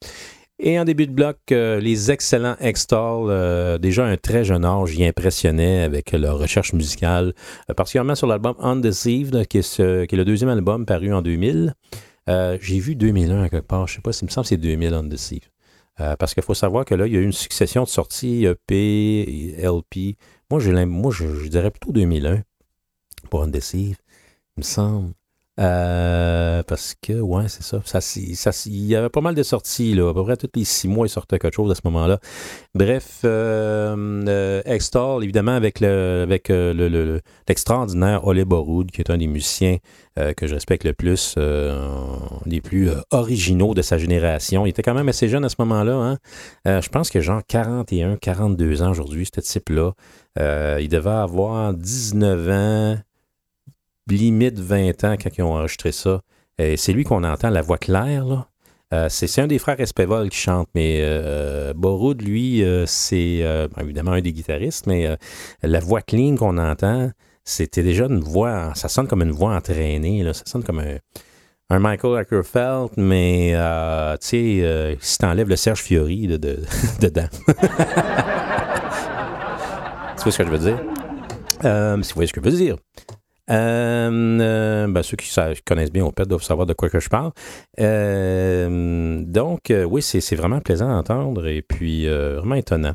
Et en début de bloc, euh, les excellents Extol, euh, déjà un très jeune âge, y impressionnaient avec leur recherche musicale, euh, particulièrement sur l'album Undeceived, qui est, le deuxième album paru en 2000. Euh, J'ai vu 2001 à quelque part, je sais pas, il me semble que c'est 2000 Undeceived. Parce qu'il faut savoir que là, il y a eu une succession de sorties EP LP. Moi je, je dirais plutôt 2001 pour Undeceived. Il me semble. Euh, parce que, ouais, c'est ça. ça, il y avait pas mal de sorties, là. À peu près tous les six mois, il sortait quelque chose à ce moment-là. Bref, euh, euh, Extol, évidemment, avec le avec euh, le- le- le- l'extraordinaire Ole qui est un des musiciens euh, que je respecte le plus, des plus originaux de sa génération. Il était quand même assez jeune à ce moment-là. Hein? Je pense que genre 41, 42 ans aujourd'hui, ce type-là. Il devait avoir 19 ans, limite 20 ans quand ils ont enregistré ça. Et c'est lui qu'on entend, la voix claire. Euh, c'est un des frères Espéval qui chante, mais euh, lui, euh, c'est euh, évidemment un des guitaristes, mais la voix clean qu'on entend, c'était déjà une voix, ça sonne comme une voix entraînée, ça sonne comme un, Michael Ackerfeld, mais tu sais, si t'enlèves le Serge Fiori de, de- dedans. tu vois ce que je veux dire? Si vous voyez ce que je veux dire. Euh, euh, ben, ceux qui connaissent bien Opeth doivent savoir de quoi que je parle. Euh, donc, euh, oui, c'est c'est vraiment plaisant à entendre et puis euh, vraiment étonnant.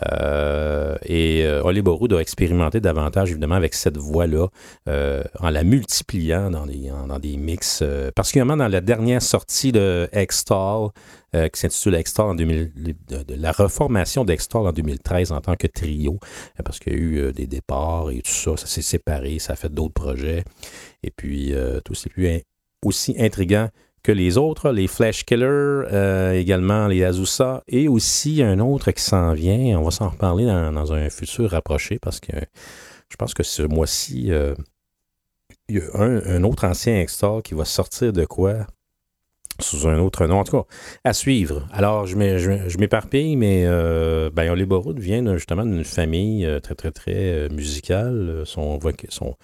Euh, et euh, Oli Boroud a expérimenté davantage, évidemment, avec cette voix-là, euh, en la multipliant dans des, dans des mix, euh, particulièrement dans la dernière sortie de euh, qui s'intitule X-Stall en 2000, de, de la reformation d'X-Stall en 2013 en tant que trio, parce qu'il y a eu des départs et tout ça, ça s'est séparé, ça a fait d'autres projets. Et puis, tout c'est plus aussi intriguant que les autres, les Flash Killer, euh, également les Azusa, et aussi un autre qui s'en vient. On va s'en reparler dans, un futur rapproché parce que je pense que ce mois-ci, euh, il y a un, autre ancien Extor qui va sortir de quoi sous un autre nom. En tout cas, à suivre. Alors, je m'é- je- je m'éparpille, mais euh, ben, vient d'un- justement d'une famille euh, très, très, très euh, musicale. Euh, Son, son,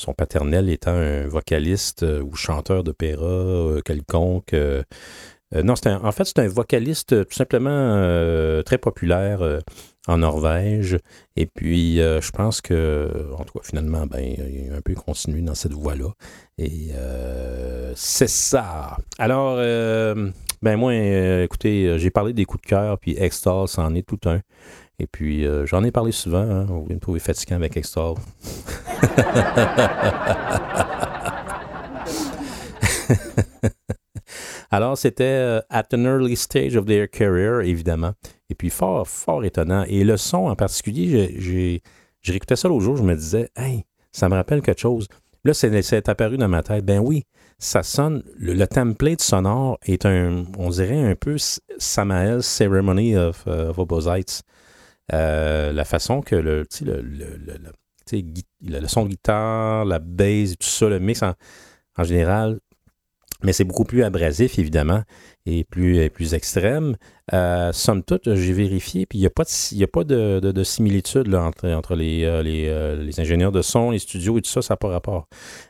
son paternel étant un vocaliste euh, ou chanteur d'opéra euh, quelconque. euh, non, un- en fait, c'est un vocaliste tout simplement très populaire en Norvège. Et puis, je pense que, en tout cas, finalement, ben, il a un peu continué dans cette voie-là. Et c'est ça. Alors, ben moi, écoutez, j'ai parlé des coups de cœur, puis Extol, c'en est tout un. Et puis, euh, j'en ai parlé souvent. hein. Vous voulez me trouver fatigant avec Extol. Alors, c'était euh, at an early stage of their career, évidemment. Et puis, fort, fort étonnant. Et le son en particulier, j'ai- réécouté ça l'autre jour, je me disais, hey, ça me rappelle quelque chose. Là, c'est c'est apparu dans ma tête. Ben oui, ça sonne, le, le template sonore est un, on dirait un peu S- Samael's Ceremony of, uh. Euh, la façon que le, le, le- le son de guitare, la bass, tout ça, le mix en, en général, mais c'est beaucoup plus abrasif, évidemment, et plus, plus extrême. Euh, somme toute, j'ai vérifié, puis il n'y a pas de, y a pas de, de- de similitude là, entre, entre les, euh, les, euh, les ingénieurs de son, les studios et tout ça, ça n'a pas rapport.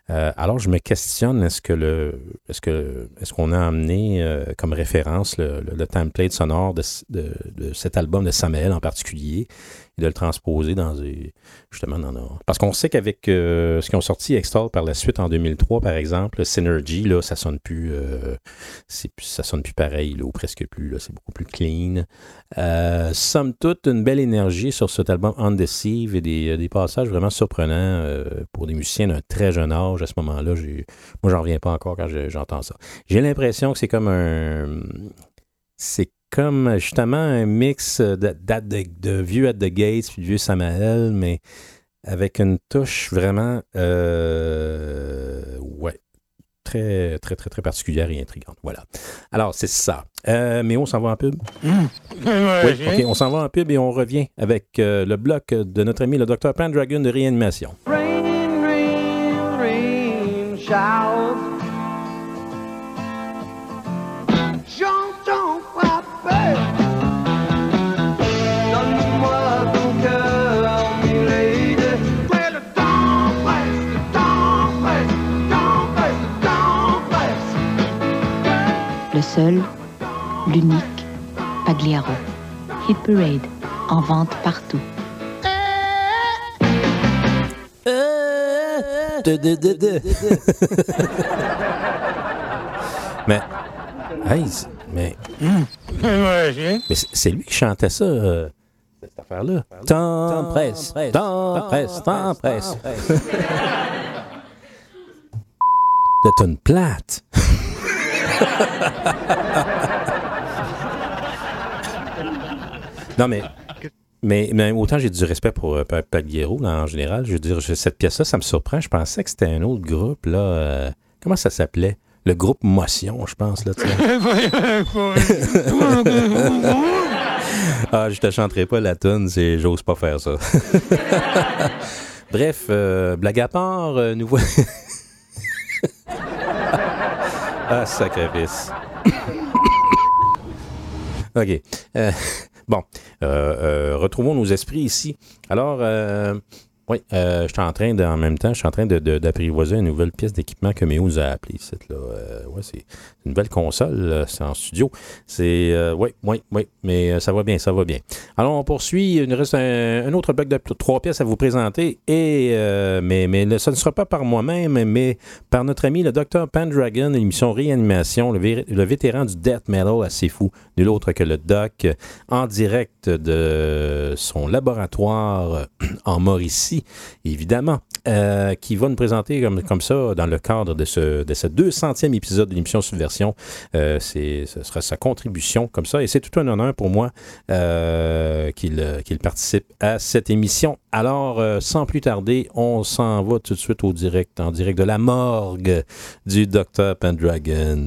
Alors, je me questionne, est-ce que le est-ce que est-ce qu'on a amené comme référence le, le- template sonore de, de- cet album de Samuel en particulier et de le transposer dans justement dans nos- parce qu'on sait qu'avec ce qu'ils ont sorti Extol par la suite en 2003 par exemple, Synergy là, ça sonne plus c'est ça sonne plus pareil ou presque plus c'est beaucoup plus clean. Euh, somme toute, une belle énergie sur cet album Undeceive et des, des passages vraiment surprenants euh, pour des musiciens d'un très jeune âge. À ce moment-là, moi, j'en reviens pas encore quand je- j'entends ça. J'ai l'impression que c'est comme un. C'est comme justement un mix de, vieux At the Gates puis de vieux Samael, mais avec une touche vraiment. euh. Très, très, très, très particulière et intrigante. Voilà. Alors, c'est ça. Euh, mais on s'en va en pub? Oui, OK, on s'en va en pub et on revient avec euh, le bloc de notre ami le Dr. Pendragon de réanimation. Rain, rain, rain, Le seul, l'unique, Pagliaro. Hit Parade, en vente partout. mais, hey, mais, mais c'est c'est lui qui chantait ça, euh, cette affaire-là. Temps presse, temps presse, temps presse. de tonne plate. non, mais, mais, mais autant j'ai du respect pour euh, Pa- Pagliaro là, en général. Je veux dire, je- cette pièce-là, ça me surprend. Je pensais que c'était un autre groupe. là. euh, comment ça s'appelait? Le groupe Motion, je pense. Là, ah, je te chanterai pas la tune, c'est j'ose pas faire ça. Bref, euh, blague à part, euh, nous voici. Ah, sacrifice. OK. Euh, bon, euh, euh, retrouvons nos esprits ici. Alors, euh, oui, euh, je suis en train de, en même temps, je suis en train de- de- d'apprivoiser une nouvelle pièce d'équipement que Méo nous a appelée. C'est là, euh, ouais, c'est une nouvelle console, c'est en studio. C'est, euh, oui, oui, oui, mais euh, ça va bien, ça va bien. Alors, on poursuit. Il nous reste un, autre bloc de trois pièces à vous présenter, et, euh, mais, mais ce ne sera pas par moi-même, mais par notre ami le Dr. Pendragon, l'émission Réanimation, le, le vétéran du death metal assez fou, nul autre que le Doc, en direct de son laboratoire euh, en Mauricie, évidemment, euh, qui va nous présenter comme, ça dans le cadre de ce, de ce 200e épisode de l'émission Subversion. Euh, ce sera sa contribution comme ça, et c'est tout un honneur pour moi euh, qu'il, participe à cette émission. Alors, sans plus tarder, on s'en va tout de suite au direct, en direct de la morgue du Dr. Pendragon.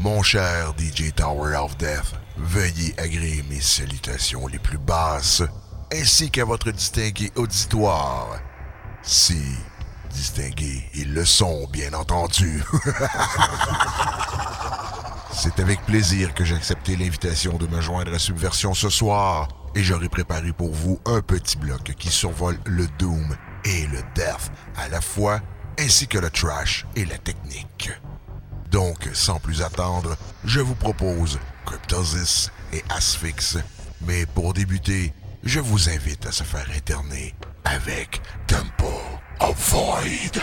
Mon cher DJ Tower of Death, veuillez agréer mes salutations les plus basses, ainsi qu'à votre distingué auditoire. Si distingués ils le sont, bien entendu. C'est avec plaisir que j'ai accepté l'invitation de me joindre à Subversion ce soir, et j'aurai préparé pour vous un petit bloc qui survole le Doom et le Death à la fois, ainsi que le Trash et la technique. Donc, sans plus attendre, je vous propose Cryptosis et Asphyx. Mais pour débuter, je vous invite à se faire interner avec Temple of Void.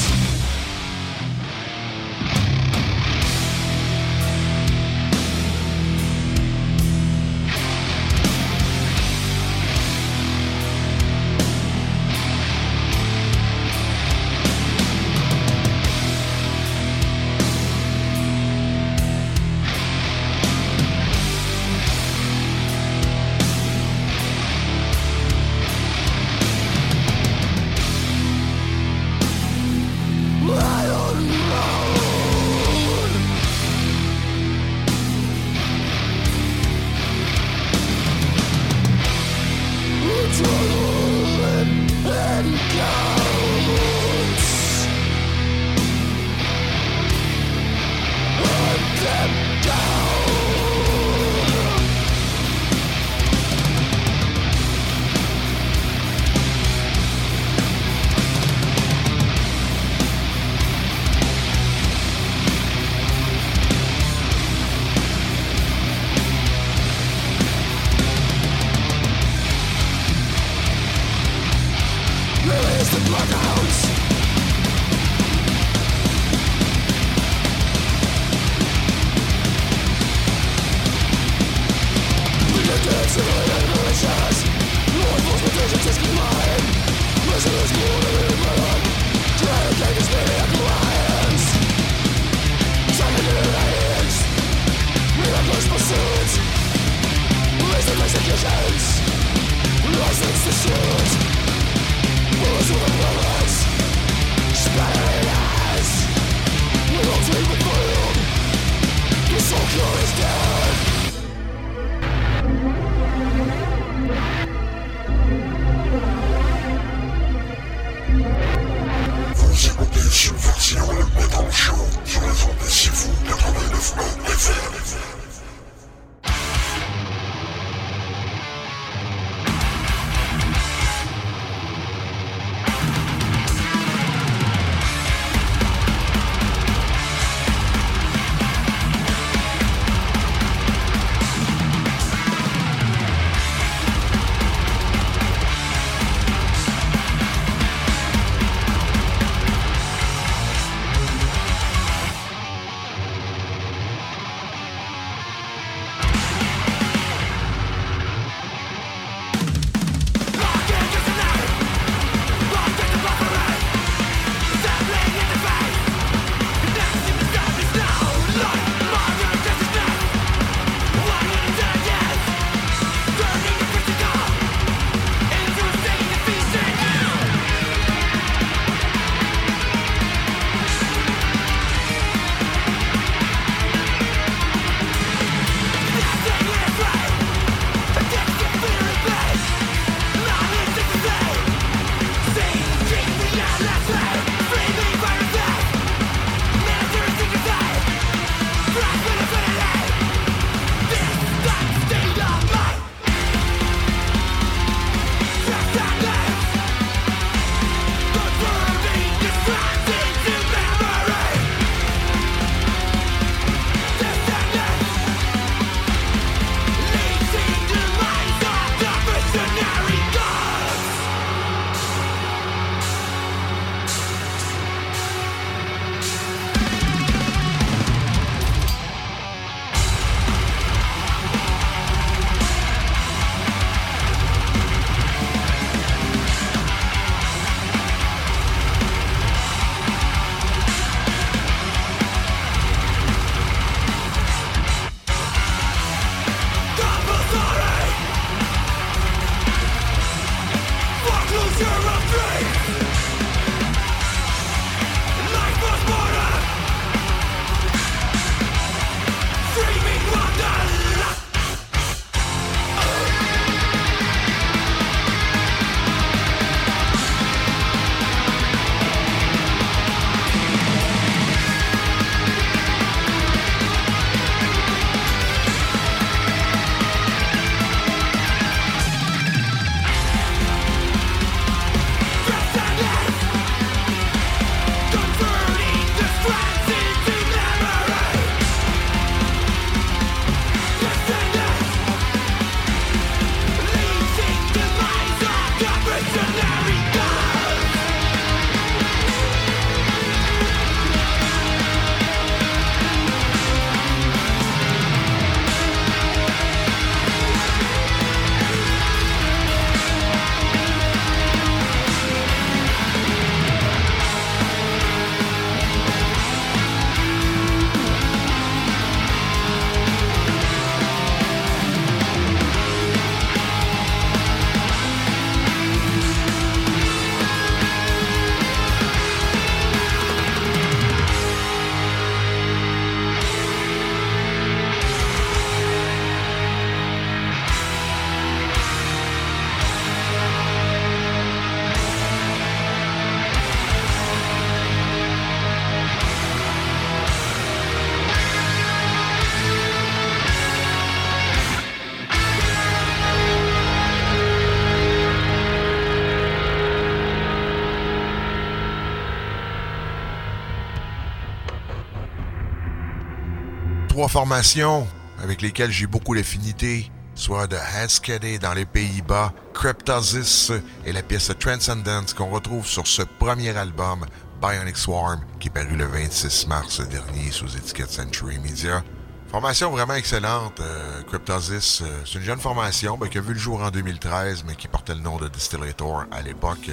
formations avec lesquelles j'ai beaucoup d'affinité, soit de Haskade dans les Pays-Bas, Cryptosis et la pièce Transcendence qu'on retrouve sur ce premier album, Bionic Swarm, qui est paru le 26 mars dernier sous étiquette Century Media. Formation vraiment excellente, euh, Cryptosis. euh, c'est une jeune formation ben, qui a vu le jour en 2013, mais qui portait le nom de Distillator à l'époque.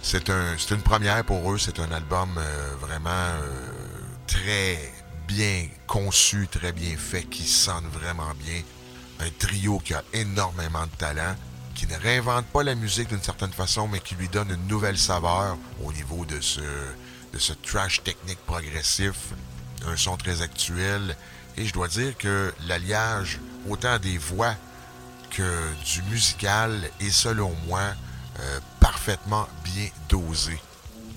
C'est un, c'est une première pour eux. C'est un album euh, vraiment très bien conçu, très bien fait, qui sonne vraiment bien. Un trio qui a énormément de talent, qui ne réinvente pas la musique d'une certaine façon, mais qui lui donne une nouvelle saveur au niveau de ce, de ce trash technique progressif. Un son très actuel. Et je dois dire que l'alliage, autant des voix que du musical, est selon moi euh, parfaitement bien dosé.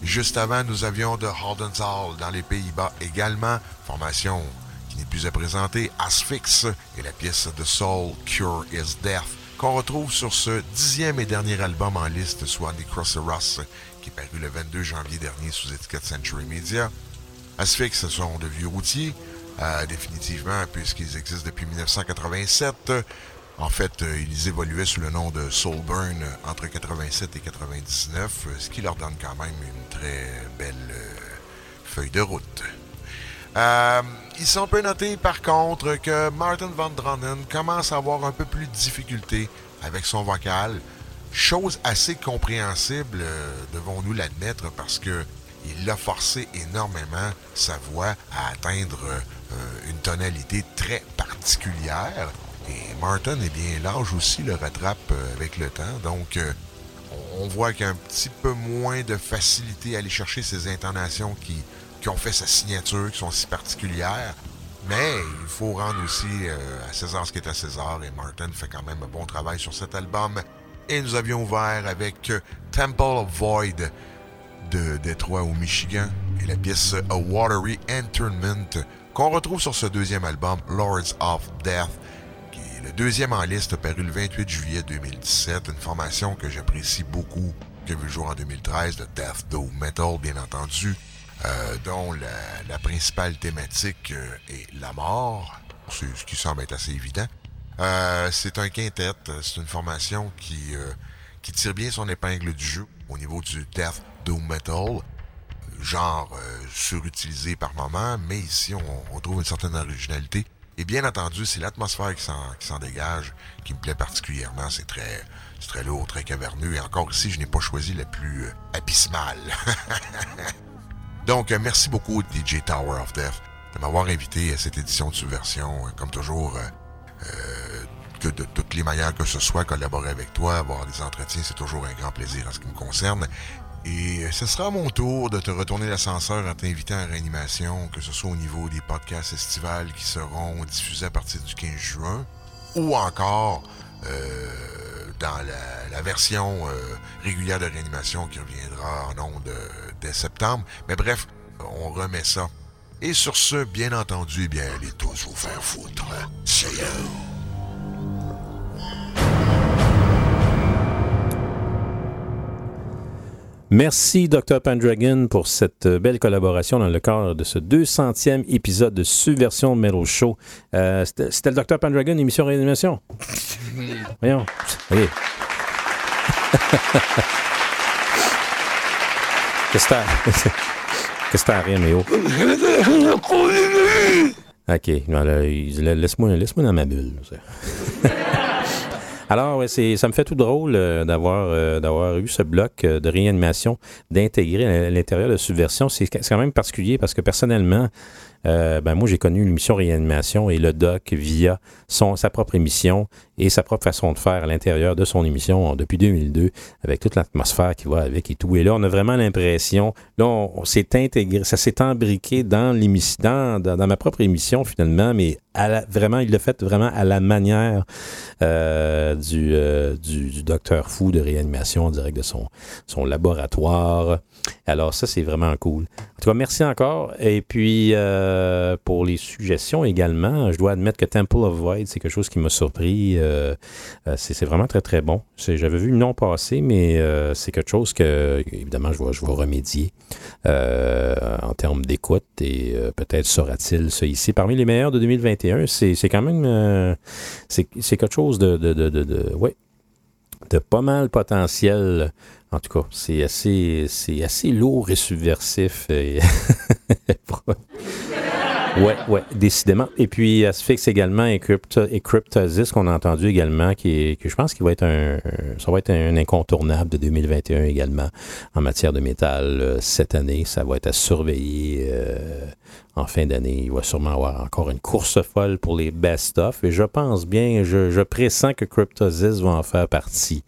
Juste avant, nous avions de Hall dans les Pays-Bas également, formation qui n'est plus à présenter, Asphyx et la pièce de Soul Cure is Death, qu'on retrouve sur ce dixième et dernier album en liste, soit Necroceros, qui est paru le 22 janvier dernier sous étiquette Century Media. Asphyx, ce sont de vieux routiers, euh, définitivement, puisqu'ils existent depuis 1987. En fait, euh, ils évoluaient sous le nom de Soulburn euh, entre 87 et 99, euh, ce qui leur donne quand même une très belle feuille de route. Euh, il s'en peut noter par contre que Martin Van Dronen commence à avoir un peu plus de difficulté avec son vocal. Chose assez compréhensible, devons-nous l'admettre, parce que il a forcé énormément sa voix à atteindre une tonalité très particulière. Et Martin, eh bien, l'âge aussi le rattrape euh, avec le temps. Donc, euh, on voit qu'il un petit peu moins de facilité à aller chercher ces intonations qui, ont fait sa signature, qui sont si particulières. Mais il faut rendre aussi euh, à César ce qui est à César. Et Martin fait quand même un bon travail sur cet album. Et nous avions ouvert avec Temple of Void de Détroit au Michigan et la pièce A Watery Internment qu'on retrouve sur ce deuxième album, Lords of Death, est le deuxième en liste paru le 28 juillet 2017, une formation que j'apprécie beaucoup, qui a vu le jour en 2013, de Death Doom Metal, bien entendu, euh, dont la, principale thématique euh, est la mort, ce qui semble être assez évident. Euh, c'est un quintet, c'est une formation qui, qui tire bien son épingle du jeu au niveau du Death Doom Metal, genre surutilisé par moment, mais ici on, on trouve une certaine originalité. Et bien entendu, c'est l'atmosphère qui s'en, dégage qui me plaît particulièrement. C'est très, très lourd, très caverneux. Et encore ici, je n'ai pas choisi la plus euh, abysmale. Donc, euh, merci beaucoup, DJ Tower of Death, de m'avoir invité à cette édition de Subversion. Euh, Comme toujours, euh, que de toutes les manières que ce soit, collaborer avec toi, avoir des entretiens, c'est toujours un grand plaisir en ce qui me concerne. Et euh, ce sera mon tour de te retourner l'ascenseur en t'invitant à réanimation, que ce soit au niveau des podcasts estivales qui seront diffusés à partir du 15 juin, ou encore euh, dans la, version euh, régulière de réanimation qui reviendra en ondes euh, dès septembre. Mais bref, on remet ça. Et sur ce, bien entendu, eh bien, allez tous vous faire foutre. See Merci, Dr. Pendragon, pour cette euh, belle collaboration dans le cadre de ce 200e épisode de Subversion Metal Show. Euh, c'était, le Dr. Pendragon, émission réanimation. Voyons. OK. Qu'est-ce que t'as? Rire, Méo? OK. Laisse-moi, laisse-moi dans ma bulle. Alors, ouais, c'est, ça me fait tout drôle euh, d'avoir, euh, d'avoir eu ce bloc euh, de réanimation, d'intégrer l'intérieur de Subversion. C'est, c'est quand même particulier parce que personnellement, euh, ben moi, j'ai connu l'émission Réanimation et le doc via son, sa propre émission et sa propre façon de faire à l'intérieur de son émission depuis 2002, avec toute l'atmosphère qui va avec et tout. Et là, on a vraiment l'impression, là, on, s'est intégré, ça s'est embriqué dans l'émission, dans, dans, ma propre émission finalement, mais à la- vraiment, il l'a fait vraiment à la manière euh, du, euh, du, du docteur fou de réanimation en direct de son, son laboratoire. Alors ça, c'est vraiment cool. En tout cas, merci encore. Et puis, euh, pour les suggestions également, je dois admettre que Temple of Void, c'est quelque chose qui m'a surpris. Euh, euh, c'est vraiment très, très bon. J'avais vu le nom passer, mais c'est quelque chose que, évidemment, je vais, remédier en termes d'écoute et peut-être sera-t-il ça ici. Parmi les meilleurs de 2021, c'est quand même c'est quelque chose de, de, de pas mal potentiel. En tout cas, c'est assez, c'est assez lourd et subversif. et- ouais, ouais, décidément. Et puis, Asphyx également et, Crypto, et Cryptosis qu'on a entendu également, qui je pense qu'il va être un, un- ça va être un incontournable de 2021 également en matière de métal euh, cette année. Ça va être à surveiller euh, en fin d'année. Il va sûrement avoir encore une course folle pour les best-of. Et je pense bien, je, je pressens que Cryptosis va en faire partie,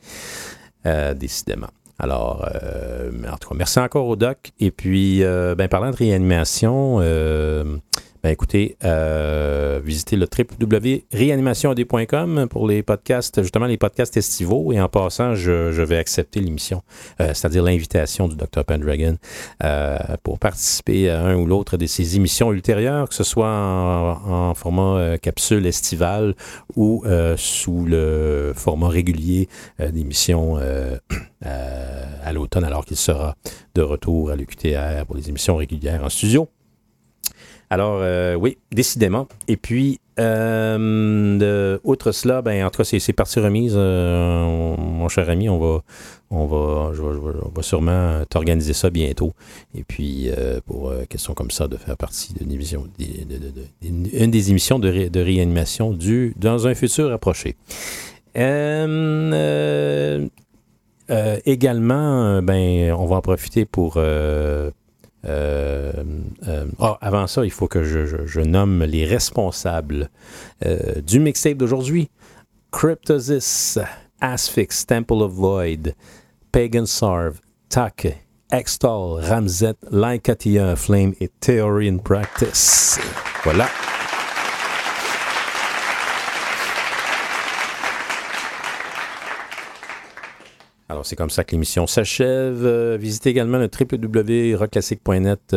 euh, décidément. Alors, euh, en tout cas, merci encore au doc. Et puis, euh, ben, parlant de réanimation, euh, ben, écoutez, euh, visitez le www.réanimationad.com pour les podcasts, justement les podcasts estivaux. Et en passant, je, je vais accepter l'émission, euh, c'est-à-dire l'invitation du Dr. Pendragon euh, pour participer à un ou l'autre de ces émissions ultérieures, que ce soit en, en format euh, capsule estivale ou euh, sous le format régulier euh, d'émissions à l'automne, alors qu'il sera de retour à l'UQTR pour les émissions régulières en studio. Alors, euh, oui, décidément. Et puis, euh, outre cela, ben, en tout cas, c'est, partie remise, euh, on- mon cher ami. On va, on va, on va sûrement t'organiser ça bientôt. Et puis, euh, pour question comme ça, de faire partie d'une émission, de- une, des émissions de, ré- de réanimation du, dans un futur approché. Également, ben, on va en profiter pour. Euh, euh, ah, avant ça, il faut que je, je- nomme les responsables euh, du mixtape d'aujourd'hui. Cryptosis, Asphyx, Temple of Void, Pagan Sarv, Tak, Extol, Ramzet, Lycatia Flame et Theory in Practice. Voilà. Alors, c'est comme ça que l'émission s'achève. Euh, visitez également le www.rockclassique.net,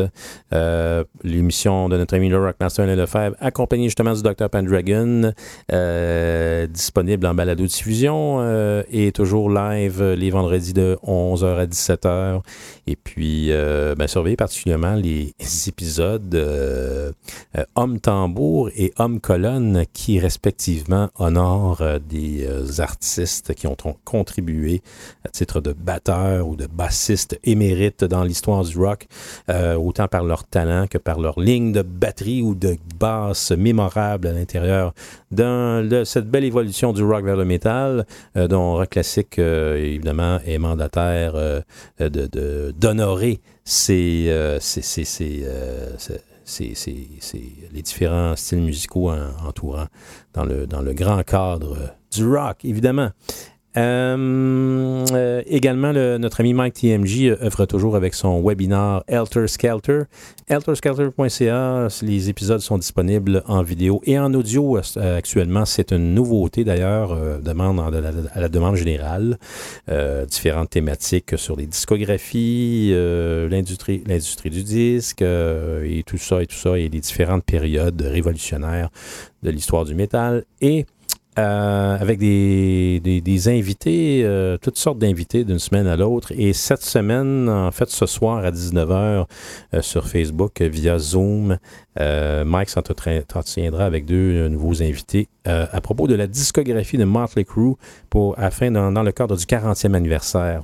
euh, l'émission de notre ami le Rockmaster Alain Lefebvre, accompagné justement du Dr. Pendragon, euh, disponible en balado-diffusion euh, et toujours live les vendredis de 11h à 17h. Et puis, ben, surveillez particulièrement les épisodes Homme Tambour et Homme Colonne qui, respectivement, honorent des artistes qui ont contribué à titre de batteur ou de bassiste émérite dans l'histoire du rock, euh, autant par leur talent que par leur ligne de batterie ou de basse mémorable à l'intérieur le- cette belle évolution du rock vers le métal, euh, dont Rock Classique, euh, évidemment, est mandataire de, de- d'honorer ces, les différents styles musicaux en- entourant dans le, dans le grand cadre du rock, évidemment. Euh, euh, également, le- notre ami Mike TMJ euh, œuvre toujours avec son webinar Elter Skelter. Elterskelter.ca, les épisodes sont disponibles en vidéo et en audio euh, actuellement. C'est une nouveauté d'ailleurs, demande à la, demande générale. Différentes thématiques sur les discographies, l'industrie, l'industrie du disque et tout ça et tout ça et les différentes périodes révolutionnaires de l'histoire du métal et euh, avec des, invités, euh, toutes sortes d'invités d'une semaine à l'autre. Et cette semaine, en fait, ce soir à 19h euh, sur Facebook via Zoom, Mike s'entretiendra avec deux nouveaux invités à propos de la discographie de Motley Crue pour, afin, dans, dans le cadre du 40e anniversaire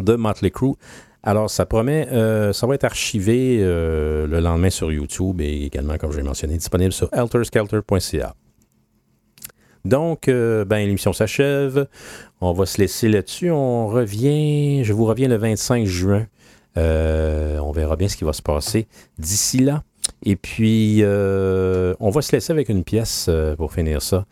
de Motley Crue. Alors, ça promet, ça va être archivé le lendemain sur YouTube et également, comme je l'ai mentionné, disponible sur alterskelter.ca. Donc, euh, ben, l'émission s'achève. On va se laisser là-dessus. On revient, je vous reviens le 25 juin. Euh, on verra bien ce qui va se passer d'ici là. Et puis, euh, on va se laisser avec une pièce pour finir ça.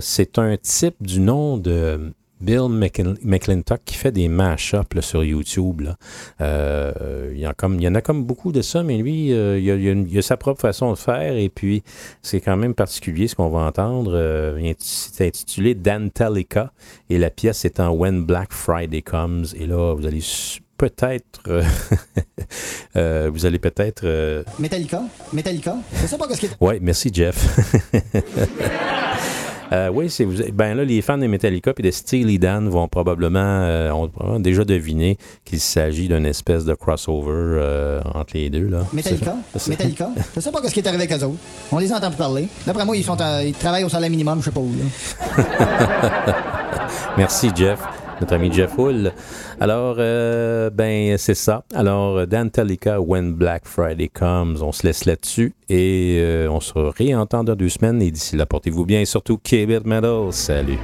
C'est un type du nom de Bill McClin- McClintock qui fait des mash-ups sur YouTube. là. Euh, il, y en comme, il y en a comme beaucoup de ça, mais lui, euh, il, a, il a une- il a sa propre façon de faire et puis c'est quand même particulier ce qu'on va entendre. Euh, c'est intitulé Dantalica et la pièce est en When Black Friday Comes. Et là, vous allez peut-être... euh, euh, vous allez peut-être... euh, Metallica? Metallica? Je sais pas qu'est-ce qui est... Ouais, merci Jeff. Euh, oui, c'est vous. Ben là, les fans de Metallica et de Steely Dan vont probablement, euh, ont probablement déjà deviné qu'il s'agit d'une espèce de crossover euh, entre les deux. Là. Metallica? Metallica? Je sais pas ce qui est arrivé avec eux autres. On les entend plus parler. D'après moi, ils, sont ils travaillent au salaire minimum, je sais pas où. Là. Merci, Jeff. Notre ami Jeff Hull. Alors, euh, ben, c'est ça. Alors, Dan Telica, When Black Friday Comes, on se laisse là-dessus et euh, on se réentend dans deux semaines. Et d'ici là, portez-vous bien et surtout, keep it. Salut.